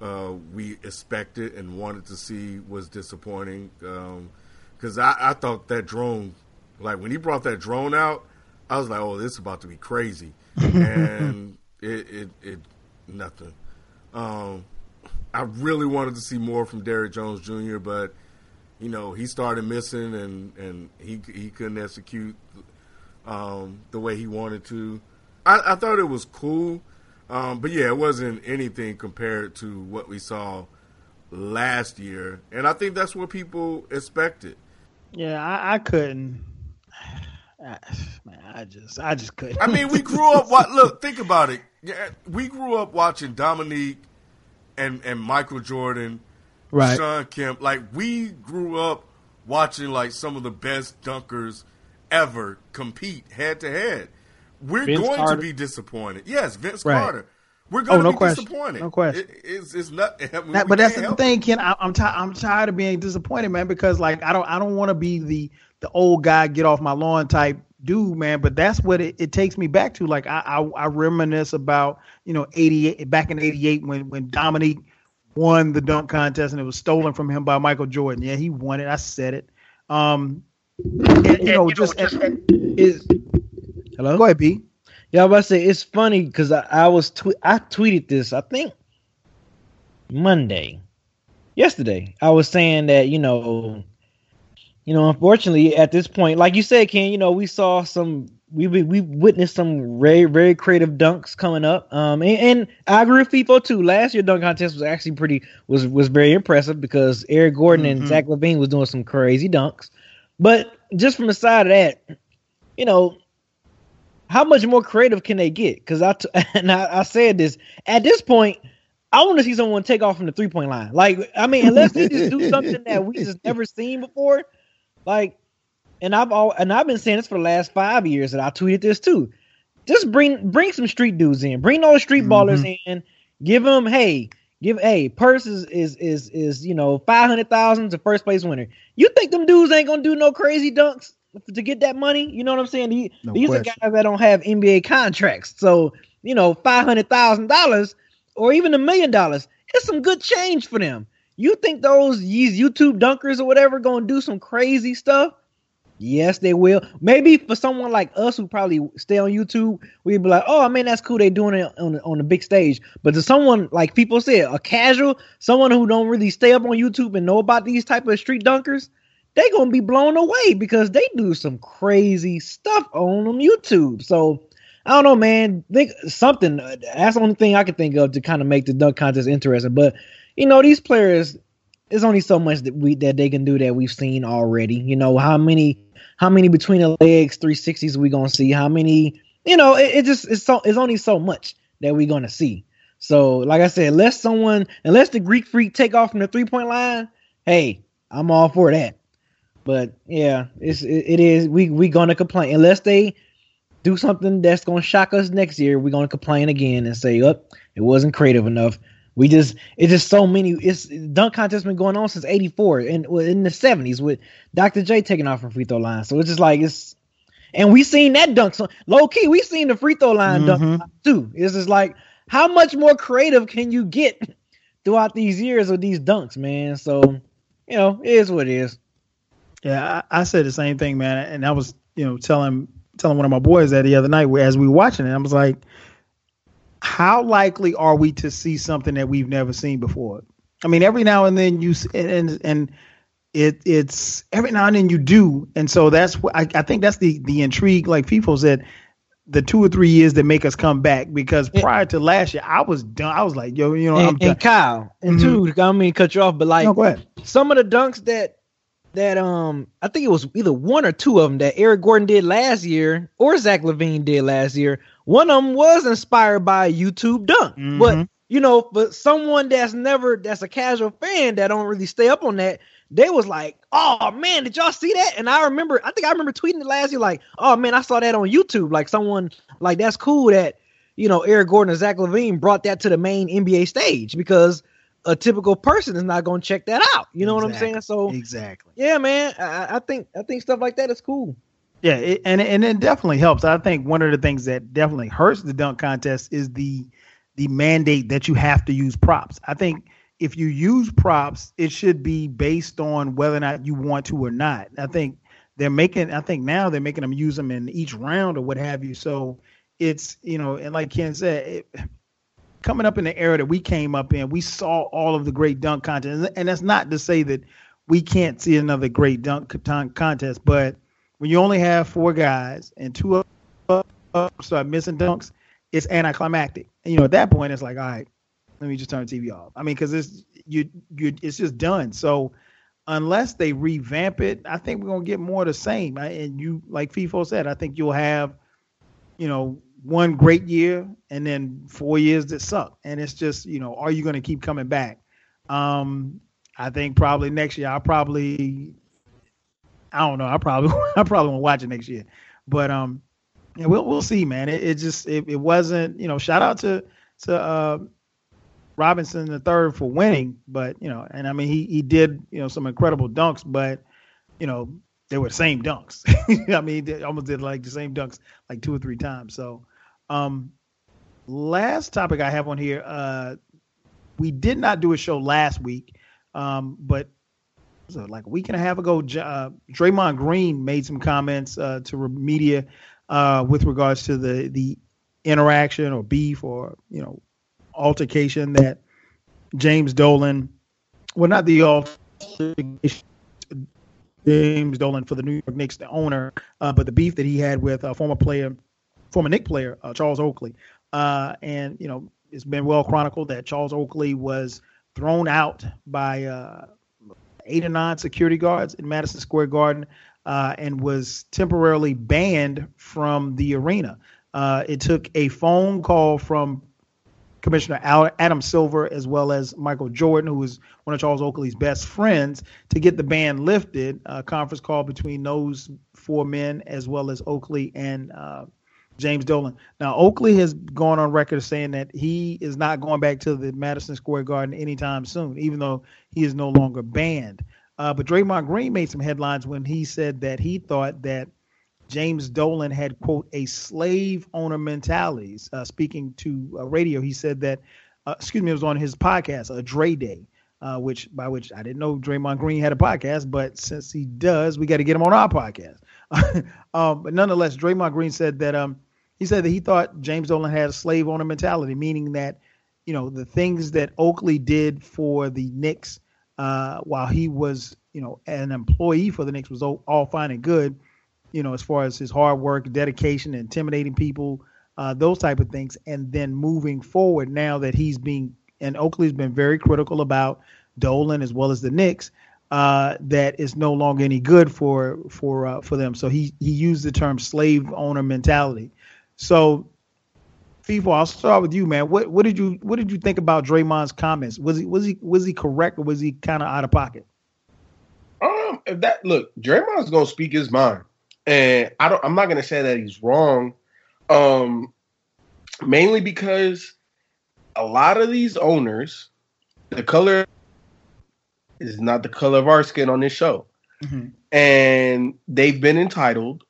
uh, we expected and wanted to see was disappointing. Because um, I, I thought that drone, like when he brought that drone out, I was like, "Oh, this is about to be crazy," and it, it, it nothing. Um, I really wanted to see more from Derrick Jones Jr., but you know he started missing and and he he couldn't execute um, the way he wanted to. I, I thought it was cool, um, but yeah, it wasn't anything compared to what we saw last year, and I think that's what people expected. Yeah, I, I couldn't. I, man, I just, I just couldn't. I mean, we grew up. What? Look, think about it. Yeah, we grew up watching Dominique and and Michael Jordan, right. Shawn Kemp. Like we grew up watching like some of the best dunkers ever compete head to head. We're Vince going Carter. to be disappointed. Yes, Vince right. Carter. We're going oh, no to be question. disappointed. No question. It, it's, it's not. that, but that's the thing, Ken. I, am tired. I'm tired of being disappointed, man. Because like I don't. I don't want to be the the old guy get off my lawn type dude, man. But that's what it, it takes me back to. Like I, I, I reminisce about you know '88 back in '88 when when Dominique won the dunk contest and it was stolen from him by Michael Jordan. Yeah, he won it. I said it. Um, and, you know, just, just is hello. Go ahead, B. Yeah, but I was about to say it's funny because I, I was tw- I tweeted this I think Monday, yesterday. I was saying that you know you know, unfortunately, at this point, like you said, Ken, you know, we saw some, we we witnessed some very very creative dunks coming up. Um, and, and I agree with FIFO too. Last year dunk contest was actually pretty was was very impressive because Eric Gordon mm-hmm. and Zach LaVine was doing some crazy dunks. But just from the side of that, you know, how much more creative can they get? Because I t- and I, I said this at this point. I want to see someone take off from the three point line. Like, I mean, unless they just do something that we just never seen before, like, and I've all and I've been saying this for the last five years, that I tweeted this too. Just bring bring some street dudes in, bring the street mm-hmm. ballers in, give them hey, Give a purse is is is, is you know five hundred thousand to first place winner. You think them dudes ain't gonna do no crazy dunks to get that money? You know what I'm saying? These, No these are guys that don't have NBA contracts, so you know five hundred thousand dollars or even a million dollars. It's some good change for them. You think those these YouTube dunkers or whatever gonna do some crazy stuff? Yes, they will. Maybe for someone like us who probably stay on YouTube, we'd be like, "Oh man, that's cool. They're doing it on the, on the big stage." But to someone like people said, a casual, someone who don't really stay up on YouTube and know about these type of street dunkers, they gonna be blown away because they do some crazy stuff on them YouTube. So I don't know, man. Think something. uh, That's the only thing I can think of to kind of make the dunk contest interesting. But you know, these players, there's only so much that we that they can do that we've seen already. You know, how many how many between the legs 360s we gonna see? How many? You know, it, it just it's so it's only so much that we gonna see. So, like I said, unless someone, unless the Greek freak take off from the three point line, hey, I'm all for that. But yeah, it's it, it is we we gonna complain unless they do something that's gonna shock us next year. We're gonna complain again and say, "Up, it wasn't creative enough." We just it's just so many. It's dunk contest been going on since '84 and well, in the '70s with Dr. J taking off from free throw line. So it's just like it's, and we seen that dunk. So low key, we seen the free throw line Mhm. dunk too. It's just like how much more creative can you get throughout these years of these dunks, man? So you know, it is what it is. Yeah, I, I said the same thing, man. And I was, you know, telling telling one of my boys that the other night as we were watching it. I was like, how likely are we to see something that we've never seen before? I mean, every now and then you and and it it's every now and then you do, and so that's what I, I think that's the the intrigue. Like people said, the two or three years that make us come back because prior to last year, I was done. I was like, yo, you know, I'm And, done. and Kyle, and Mhm. two, I mean cut you off, but like no, some of the dunks that that um I think it was either one or two of them that Eric Gordon did last year or Zach LaVine did last year. One of them was inspired by YouTube dunk, but Mhm. you know, but someone that's never that's a casual fan that don't really stay up on that, they was like, "Oh man, did y'all see that?" And I remember, I think I remember tweeting it last year, like, "Oh man, I saw that on YouTube." Like someone like that's cool that you know Eric Gordon and Zach LaVine brought that to the main NBA stage because a typical person is not going to check that out. You know what I'm saying? So Exactly. yeah, man, I, I think I think stuff like that is cool. Yeah, it, and and it definitely helps. I think one of the things that definitely hurts the dunk contest is the the mandate that you have to use props. I think if you use props, it should be based on whether or not you want to or not. I think they're making. I think now they're making them use them in each round or what have you. So it's you know, and like Ken said, it, coming up in the era that we came up in, we saw all of the great dunk contests. and that's not to say that we can't see another great dunk contest, but when you only have four guys and two of them start missing dunks, it's anticlimactic. And you know, at that point, it's like, all right, let me just turn the TV off. I mean, because it's you, you, it's just done. So unless they revamp it, I think we're gonna get more of the same. I, and you, like FIFO said, I think you'll have, you know, one great year and then four years that suck. And it's just, you know, are you gonna keep coming back? Um, I think probably next year. I'll probably I don't know. I probably I probably won't watch it next year, but um, yeah, we'll we'll see, man. It, it just it, it wasn't you know. Shout out to to uh, Robinson the third for winning, but you know, and I mean he he did you know some incredible dunks, but you know they were the same dunks. I mean almost did like the same dunks like two or three times. So, um, last topic I have on here, uh, we did not do a show last week, um, but like a week and a half ago, uh, Draymond Green made some comments uh, to media uh, with regards to the the interaction or beef or you know altercation that James Dolan, well, not the altercation, James Dolan for the New York Knicks, the owner, uh, but the beef that he had with a former player, former Knick player uh, Charles Oakley, uh, and you know it's been well chronicled that Charles Oakley was thrown out by. Eight or nine security guards in Madison Square Garden uh, and was temporarily banned from the arena. Uh, it took a phone call from Commissioner Adam Silver as well as Michael Jordan, who was one of Charles Oakley's best friends, to get the ban lifted. A conference call between those four men as well as Oakley and uh, James Dolan. Now, Oakley has gone on record saying that he is not going back to the Madison Square Garden anytime soon, even though he is no longer banned. Uh, but Draymond Green made some headlines when he said that he thought that James Dolan had quote a slave owner mentality. Uh, speaking to uh, radio, he said that uh, excuse me, it was on his podcast, a Dre Day, uh, which by which I didn't know Draymond Green had a podcast, but since he does, we got to get him on our podcast. um, but nonetheless, Draymond Green said that um, he said that he thought James Dolan had a slave owner mentality, meaning that you know the things that Oakley did for the Knicks uh, while he was you know an employee for the Knicks was all, all fine and good you know, as far as his hard work, dedication, intimidating people, uh, those type of things. And then moving forward, now that he's being and Oakley's been very critical about Dolan as well as the Knicks, uh, that is no longer any good for for uh, for them. So he he used the term slave owner mentality. So FIFO, I'll start with you, man. What what did you what did you think about Draymond's comments? Was he was he was he correct or was he kind of out of pocket? Um, if that look, Draymond's gonna speak his mind and I don't. I'm not gonna say that he's wrong, um, mainly because a lot of these owners, the color is not the color of our skin on this show, mm-hmm. and they've been entitled.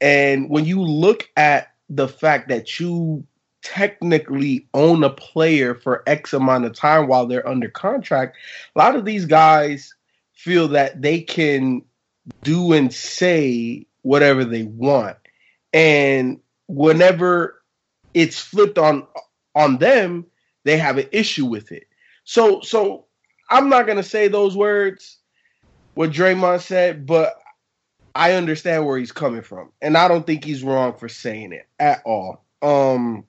And when you look at the fact that you technically own a player for X amount of time while they're under contract, a lot of these guys feel that they can do and say whatever they want. And whenever it's flipped on on them, they have an issue with it. So so I'm not gonna say those words what Draymond said, but I understand where he's coming from, and I don't think he's wrong for saying it at all. Um,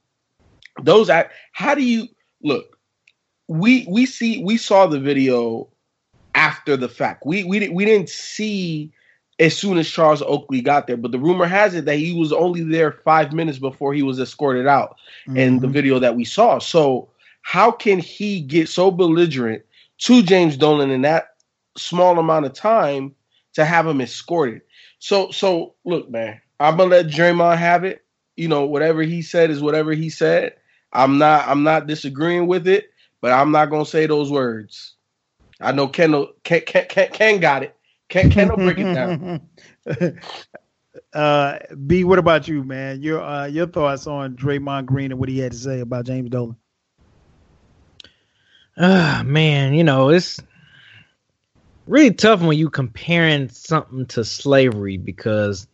those act. How do you look? We we see we saw the video after the fact. We we we didn't see as soon as Charles Oakley got there. But the rumor has it that he was only there five minutes before he was escorted out mm-hmm. in the mm-hmm. video that we saw. So how can he get so belligerent to James Dolan in that small amount of time to have him escorted? So so look, man, I'm gonna let Draymond have it. You know, whatever he said is whatever he said. I'm not I'm not disagreeing with it, but I'm not gonna say those words. I know Kendall Ken, Ken, Ken, Ken got it. Can Kendall break it down? uh, B, what about you, man? Your uh, your thoughts on Draymond Green and what he had to say about James Dolan? Ah, uh, man, you know it's really tough when you comparing something to slavery because,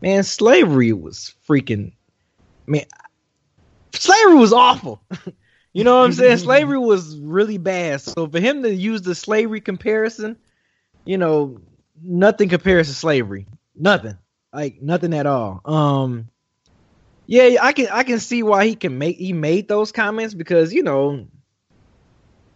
man, slavery was freaking, man, slavery was awful. you know what I'm saying? slavery was really bad. So for him to use the slavery comparison you know, nothing compares to slavery. Nothing. Like nothing at all. Um yeah, I can I can see why he can make he made those comments because, you know,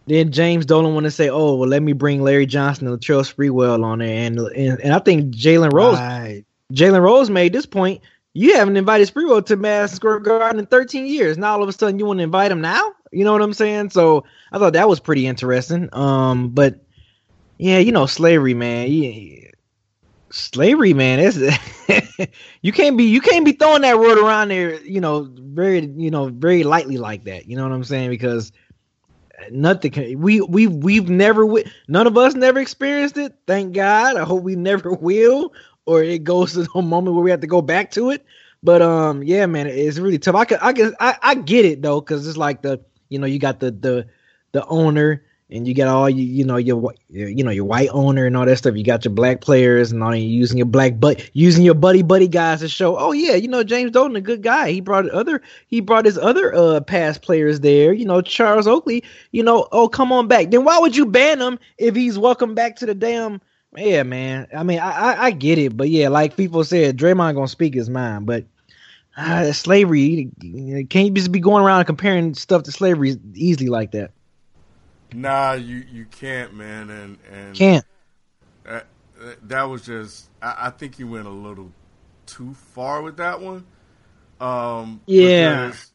then James Dolan want to say, "Oh, well, let me bring Larry Johnson and Latrell Sprewell on there," and and, and I think Jalen Rose, right. Jalen Rose made this point. You haven't invited Sprewell to Madison Square Garden in 13 years. Now all of a sudden you want to invite him now? You know what I'm saying? So I thought that was pretty interesting. Um, but yeah, you know, slavery, man. Yeah, slavery, man. It's you can't be you can't be throwing that word around there, you know, very you know very lightly like that. You know what I'm saying? Because nothing can we we we've never none of us never experienced it. Thank God. I hope we never will, or it goes to the moment where we have to go back to it. But um, yeah, man, it's really tough. I can I can I, I get it though, because it's like the you know you got the the the owner and you get all you you know your you know your white owner and all that stuff. You got your black players and all you using your black but using your buddy buddy guys to show. Oh yeah, you know James Dolan a good guy. He brought other he brought his other uh past players there. You know Charles Oakley. You know oh come on back. Then why would you ban him if he's welcome back to the damn? Yeah man. I mean I I, I get it, but yeah, like people said, Draymond gonna speak his mind, but. Uh, slavery can't just be going around comparing stuff to slavery easily like that. Nah, you you can't, man, and and can't. That, that was just. I, I think you went a little too far with that one. Um, yeah. Because,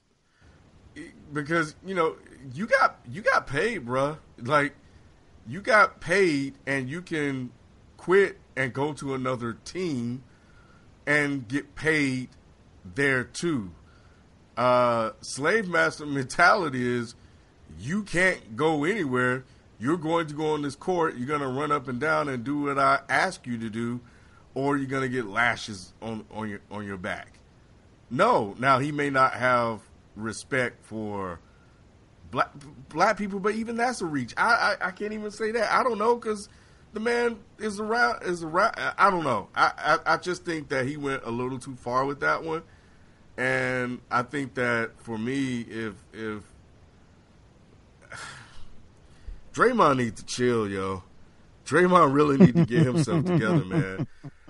because you know you got you got paid, bruh. Like you got paid, and you can quit and go to another team and get paid there too. Uh, slave master mentality is you can't go anywhere. You're going to go on this court. You're going to run up and down and do what I ask you to do, or you're going to get lashes on on your on your back. No, now he may not have respect for black black people, but even that's a reach. I I, I can't even say that. I don't know because the man is around is around. I don't know. I, I I just think that he went a little too far with that one, and I think that for me, if if Draymond needs to chill, yo. Draymond really need to get himself together, man.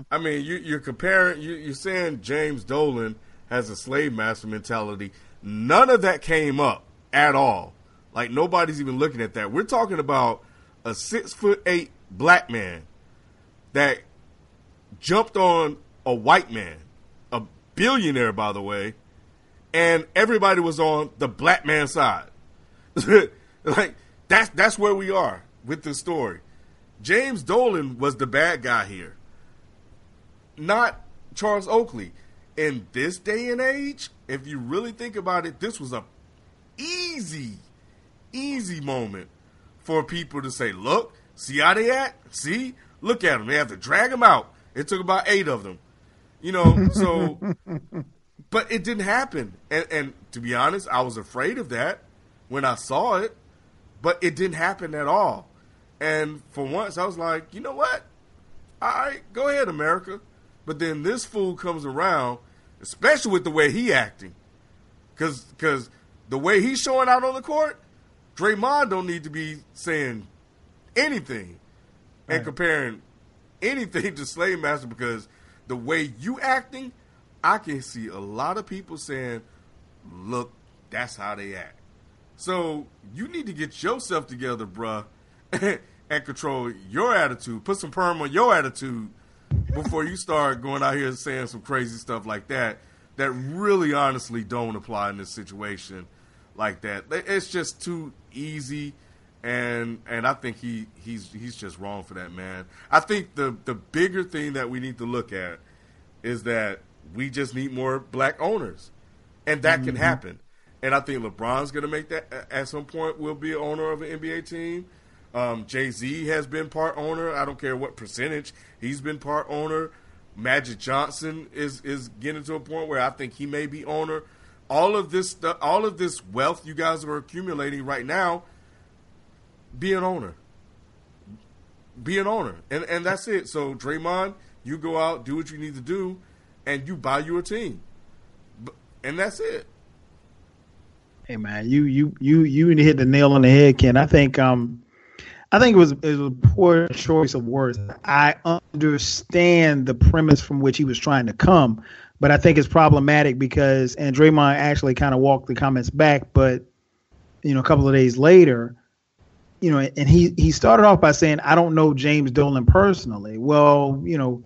I mean, you, you're comparing. You, you're saying James Dolan has a slave master mentality. None of that came up at all. Like nobody's even looking at that. We're talking about a six foot eight black man that jumped on a white man, a billionaire, by the way, and everybody was on the black man's side. like that's that's where we are with the story. James Dolan was the bad guy here, not Charles Oakley. In this day and age, if you really think about it, this was a easy, easy moment for people to say, "Look, see how they act. See, look at them. They have to drag them out. It took about eight of them, you know. So, but it didn't happen. And, and to be honest, I was afraid of that when I saw it, but it didn't happen at all. And for once, I was like, you know what? All right, go ahead, America. But then this fool comes around, especially with the way he acting, because because the way he's showing out on the court, Draymond don't need to be saying anything and comparing anything to Slave Master because the way you acting, I can see a lot of people saying, "Look, that's how they act." So you need to get yourself together, bruh, and control your attitude. Put some perm on your attitude before you start going out here and saying some crazy stuff like that. That really, honestly, don't apply in this situation like that. It's just too easy and and I think he he's he's just wrong for that man. I think the the bigger thing that we need to look at is that we just need more black owners, and that mm-hmm. can happen. And I think LeBron's going to make that at some point. Will be owner of an NBA team. Um, Jay Z has been part owner. I don't care what percentage he's been part owner. Magic Johnson is is getting to a point where I think he may be owner. All of this, stuff, all of this wealth you guys are accumulating right now be an owner. Be an owner. And and that's it. So Draymond, you go out, do what you need to do, and you buy your team. And that's it. Hey man, you you you you hit the nail on the head, Ken. I think um I think it was it was a poor choice of words. I understand the premise from which he was trying to come, but I think it's problematic because and Draymond actually kind of walked the comments back, but you know, a couple of days later, you know, and he he started off by saying, "I don't know James Dolan personally." Well, you know,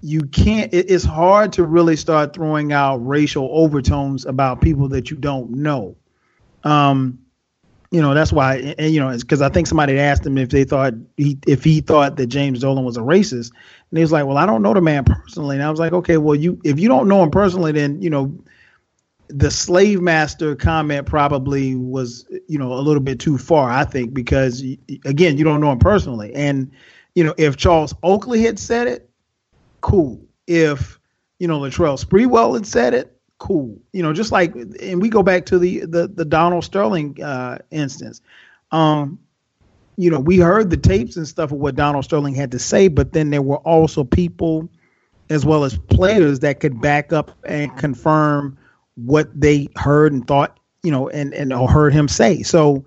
you can't. It, it's hard to really start throwing out racial overtones about people that you don't know. Um, you know, that's why, and, you know, because I think somebody asked him if they thought he if he thought that James Dolan was a racist, and he was like, "Well, I don't know the man personally." And I was like, "Okay, well, you if you don't know him personally, then you know." the slave master comment probably was you know a little bit too far i think because again you don't know him personally and you know if charles oakley had said it cool if you know latrell sprewell had said it cool you know just like and we go back to the the, the donald sterling uh, instance um you know we heard the tapes and stuff of what donald sterling had to say but then there were also people as well as players that could back up and confirm what they heard and thought, you know, and and heard him say. So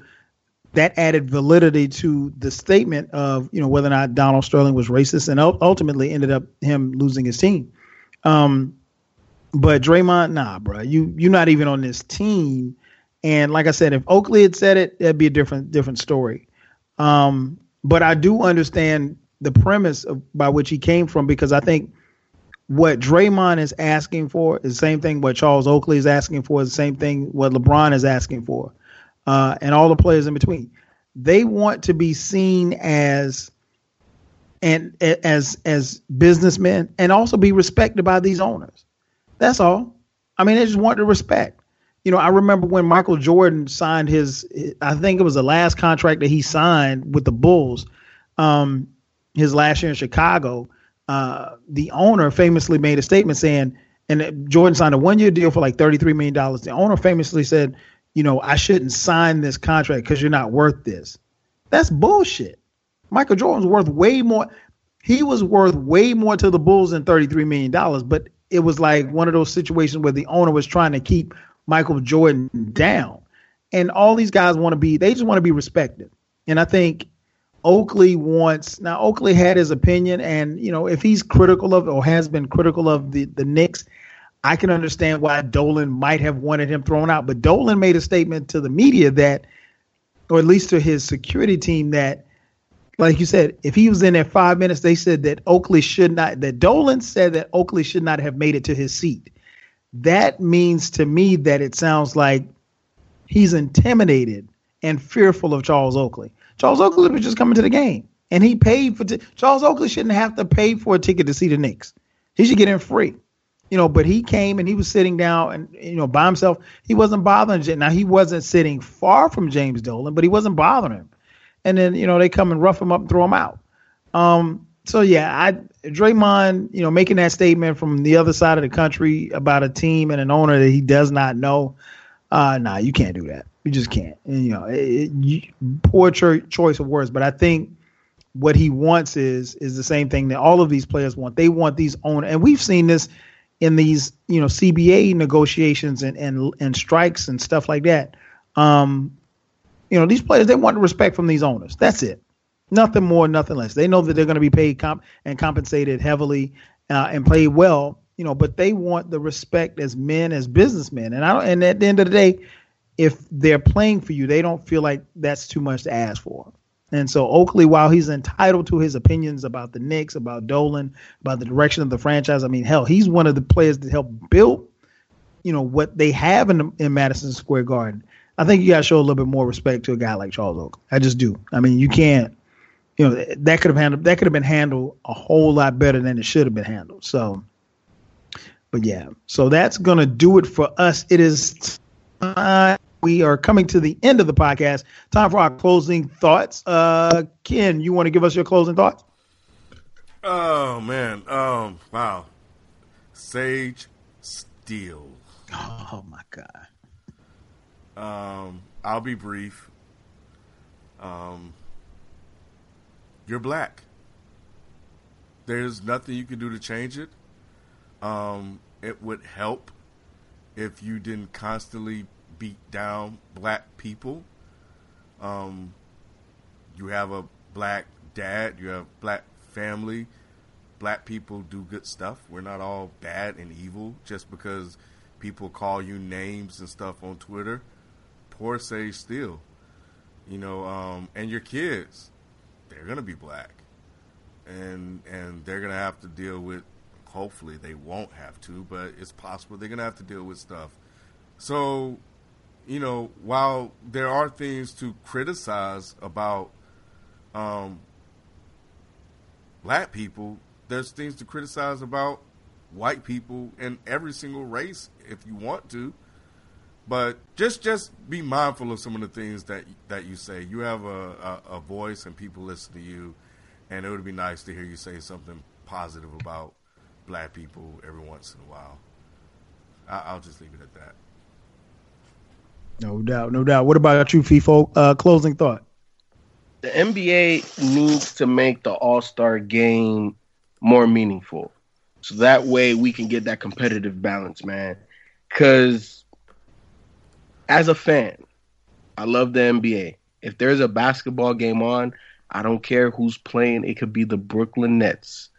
that added validity to the statement of you know whether or not Donald Sterling was racist, and ultimately ended up him losing his team. Um, but Draymond, nah, bro, you you're not even on this team. And like I said, if Oakley had said it, that'd be a different different story. Um, but I do understand the premise of, by which he came from because I think what Draymond is asking for is the same thing what Charles Oakley is asking for is the same thing what LeBron is asking for, uh, and all the players in between. They want to be seen as and as as businessmen and also be respected by these owners. That's all. I mean, they just want the respect. You know, I remember when Michael Jordan signed his, I think it was the last contract that he signed with the Bulls, um, his last year in Chicago. Uh, the owner famously made a statement saying, and Jordan signed a one year deal for like $33 million. The owner famously said, you know, I shouldn't sign this contract because you're not worth this. That's bullshit. Michael Jordan's worth way more. He was worth way more to the Bulls than $33 million, but it was like one of those situations where the owner was trying to keep Michael Jordan down. And all these guys want to be, they just want to be respected. And I think Oakley wants, now Oakley had his opinion, and, you know, if he's critical of or has been critical of the, the Knicks, I can understand why Dolan might have wanted him thrown out. But Dolan made a statement to the media that, or at least to his security team, that, like you said, if he was in there five minutes, they said that Oakley should not, that Dolan said that Oakley should not have made it to his seat. That means to me that it sounds like he's intimidated and fearful of Charles Oakley. Charles Oakley was just coming to the game, and he paid for t- Charles Oakley shouldn't have to pay for a ticket to see the Knicks. He should get in free you know, but he came and he was sitting down and you know by himself. He wasn't bothering. Now he wasn't sitting far from James Dolan, but he wasn't bothering him. And then you know they come and rough him up and throw him out. Um, so yeah, I Draymond, you know, making that statement from the other side of the country about a team and an owner that he does not know. Uh, nah, you can't do that. You just can't. And, you know, it, it, you, poor cho- choice of words. But I think what he wants is is the same thing that all of these players want. They want these owners, and we've seen this in these you know CBA negotiations and and and strikes and stuff like that. Um, you know these players they want respect from these owners. That's it. Nothing more, nothing less. They know that they're going to be paid comp and compensated heavily uh, and paid well. You know, but they want the respect as men, as businessmen. And I don't, and at the end of the day, if they're playing for you, they don't feel like that's too much to ask for. And so Oakley, while he's entitled to his opinions about the Knicks, about Dolan, about the direction of the franchise, I mean, hell, he's one of the players that helped build, you know, what they have in in Madison Square Garden. I think you got to show a little bit more respect to a guy like Charles Oakley. I just do. I mean, you can't, you know, that could have handled that could have been handled a whole lot better than it should have been handled. So, but yeah, so that's gonna do it for us. It is uh, we are coming to the end of the podcast. Time for our closing thoughts. Uh, Ken, you want to give us your closing thoughts? Oh man, um, wow, Sage Steele. Oh my god. Um, I'll be brief. Um, you're black. There's nothing you can do to change it. Um, it would help if you didn't constantly beat down black people. Um, you have a black dad, you have black family. Black people do good stuff. We're not all bad and evil just because people call you names and stuff on Twitter. Poor Sage Steele. You know, um, and your kids, they're gonna be black, and and they're gonna have to deal with. Hopefully, they won't have to, but it's possible they're gonna have to deal with stuff. So you know, while there are things to criticize about um, black people, there's things to criticize about white people and every single race if you want to. But just just be mindful of some of the things that that you say. You have a, a, a voice and people listen to you, and it would be nice to hear you say something positive about black people every once in a while. I, I'll just leave it at that. No doubt, no doubt. What about you, FIFO? Uh, closing thought. The NBA needs to make the All Star game more meaningful, so that way we can get that competitive balance, man. Because as a fan, I love the NBA. If there's a basketball game on, I don't care who's playing. It could be the Brooklyn Nets.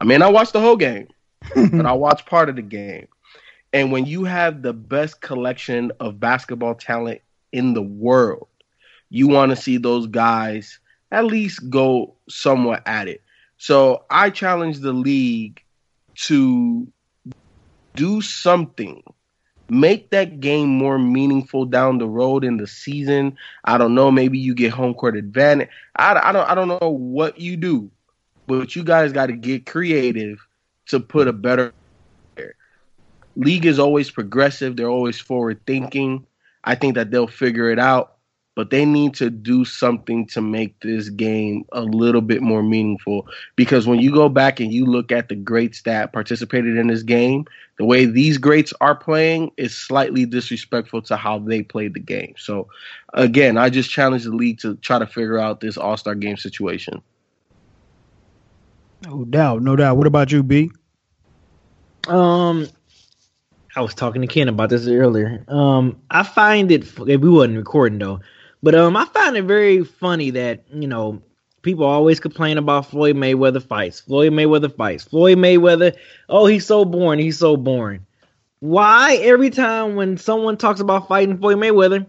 I mean, I watched the whole game, but I watched part of the game. And when you have the best collection of basketball talent in the world, you want to see those guys at least go somewhat at it. So I challenge the league to do something. Make that game more meaningful down the road in the season. I don't know. Maybe you get home court advantage. I, I don't. I don't know what you do, but you guys got to get creative to put a better league is always progressive. They're always forward thinking. I think that they'll figure it out but they need to do something to make this game a little bit more meaningful. Because when you go back and you look at the greats that participated in this game, the way these greats are playing is slightly disrespectful to how they played the game. So, again, I just challenge the league to try to figure out this All Star game situation. No doubt, no doubt. What about you, B? Um, I was talking to Ken about this earlier. Um, I find it. We wasn't recording though. But um, I find it very funny that you know people always complain about Floyd Mayweather fights. Floyd Mayweather fights. Floyd Mayweather. Oh, he's so boring. He's so boring. Why every time when someone talks about fighting Floyd Mayweather,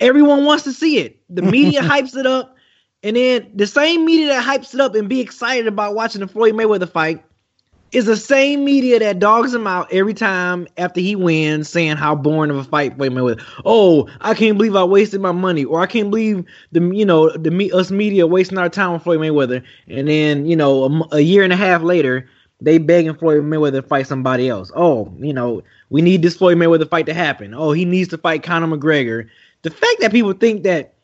everyone wants to see it. The media hypes it up, and then the same media that hypes it up and be excited about watching the Floyd Mayweather fight is the same media that dogs him out every time after he wins, saying how boring of a fight Floyd Mayweather. Oh, I can't believe I wasted my money, or I can't believe the you know the me us media wasting our time on Floyd Mayweather. And then you know a, a year and a half later, they begging Floyd Mayweather to fight somebody else. Oh, you know we need this Floyd Mayweather fight to happen. Oh, he needs to fight Conor McGregor. The fact that people think that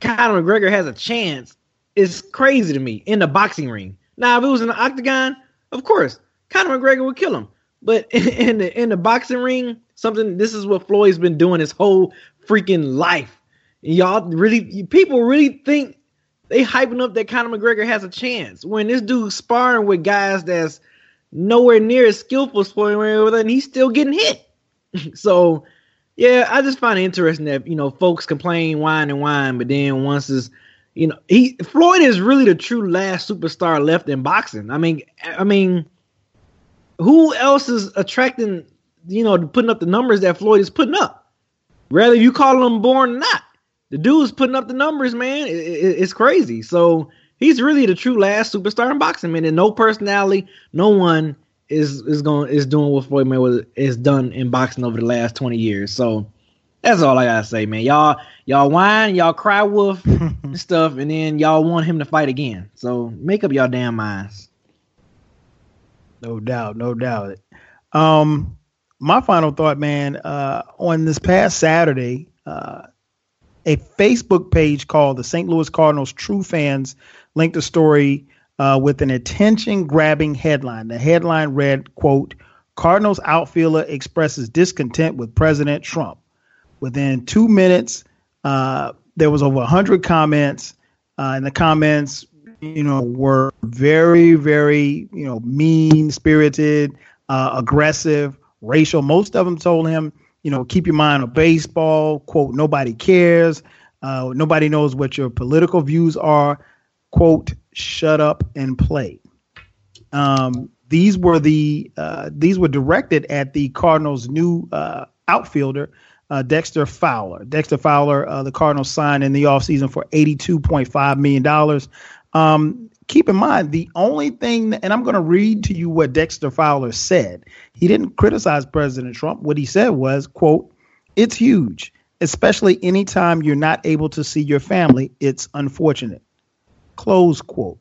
Conor McGregor has a chance is crazy to me in the boxing ring. Now, if it was in the octagon, of course, Conor McGregor would kill him. But in, the in the boxing ring, something this is what Floyd's been doing his whole freaking life. Y'all really people really think they hyping up that Conor McGregor has a chance when this dude's sparring with guys that's nowhere near as skillful as Floyd Mayweather, and he's still getting hit. so, yeah, I just find it interesting that you know folks complain, whine and whine, but then once is you know he Floyd is really the true last superstar left in boxing. I mean, I mean, who else is attracting? You know, putting up the numbers that Floyd is putting up. Rather you call him born or not, the dude's putting up the numbers, man. It, it, it's crazy. So he's really the true last superstar in boxing, man. And no personality, no one is is going is doing what Floyd Mayweather is done in boxing over the last twenty years. So that's all I gotta say, man. Y'all y'all whine, y'all cry wolf and stuff, and then y'all want him to fight again. So make up y'all damn minds. No doubt, no doubt. Um, my final thought, man, uh, on this past Saturday, uh, a Facebook page called the St. Louis Cardinals True Fans linked a story uh, with an attention-grabbing headline. The headline read, "quote Cardinals outfielder expresses discontent with President Trump." Within two minutes, uh, there was over 100 comments. Uh, and the comments, you know, were very, very, you know, mean spirited, uh, aggressive, racial. Most of them told him, you know, keep your mind on baseball. Quote, nobody cares. Uh, nobody knows what your political views are. Quote, shut up and play. Um, these were the uh, these were directed at the Cardinals' new uh, outfielder, uh, Dexter Fowler. Dexter Fowler, uh, the Cardinals signed in the offseason for $82.5 million. Um, keep in mind, the only thing, and I'm going to read to you what Dexter Fowler said. He didn't criticize President Trump. What he said was, quote, it's huge, especially anytime you're not able to see your family. It's unfortunate. Close quote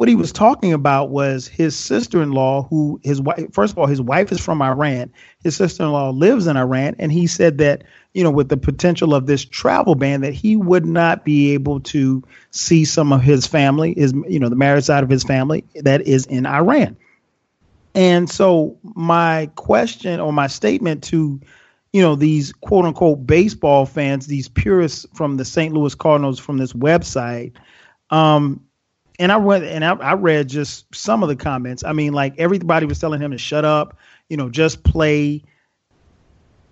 what he was talking about was his sister-in-law who his wife first of all his wife is from Iran his sister-in-law lives in Iran and he said that you know with the potential of this travel ban that he would not be able to see some of his family is you know the married side of his family that is in Iran and so my question or my statement to you know these quote unquote baseball fans these purists from the St. Louis Cardinals from this website um and I read and I, I, read just some of the comments. I mean, like everybody was telling him to shut up, you know, just play.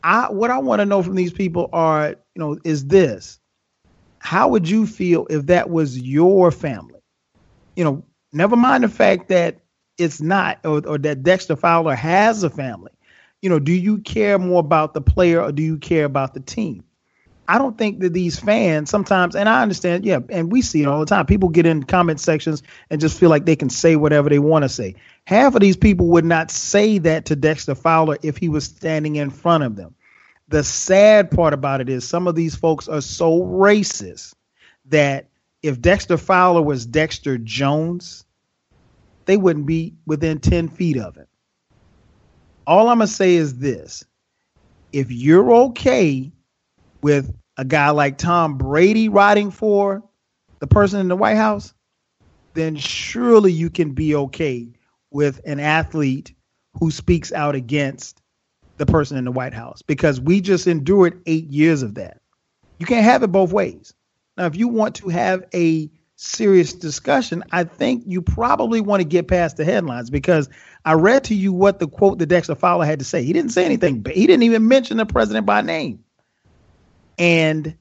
I what I want to know from these people are, you know, is this: how would you feel if that was your family? You know, never mind the fact that it's not, or, or that Dexter Fowler has a family. You know, do you care more about the player or do you care about the team? I don't think that these fans sometimes, and I understand, yeah, and we see it all the time. People get in comment sections and just feel like they can say whatever they want to say. Half of these people would not say that to Dexter Fowler if he was standing in front of them. The sad part about it is some of these folks are so racist that if Dexter Fowler was Dexter Jones, they wouldn't be within 10 feet of him. all I'm gonna say is this: if you're okay with a guy like Tom Brady riding for the person in the White House, then surely you can be okay with an athlete who speaks out against the person in the White House because we just endured eight years of that. You can't have it both ways. Now, if you want to have a serious discussion, I think you probably want to get past the headlines because I read to you what the quote that Dexter Fowler had to say. He didn't say anything, but he didn't even mention the president by name. And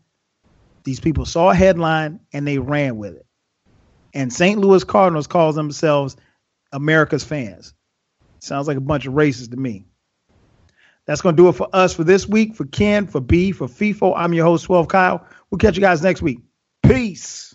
these people saw a headline and they ran with it. And St. Louis Cardinals calls themselves America's fans. Sounds like a bunch of racists to me. That's going to do it for us for this week. For Ken, for B, for FIFO, I'm your host, 12 Kyle. We'll catch you guys next week. Peace.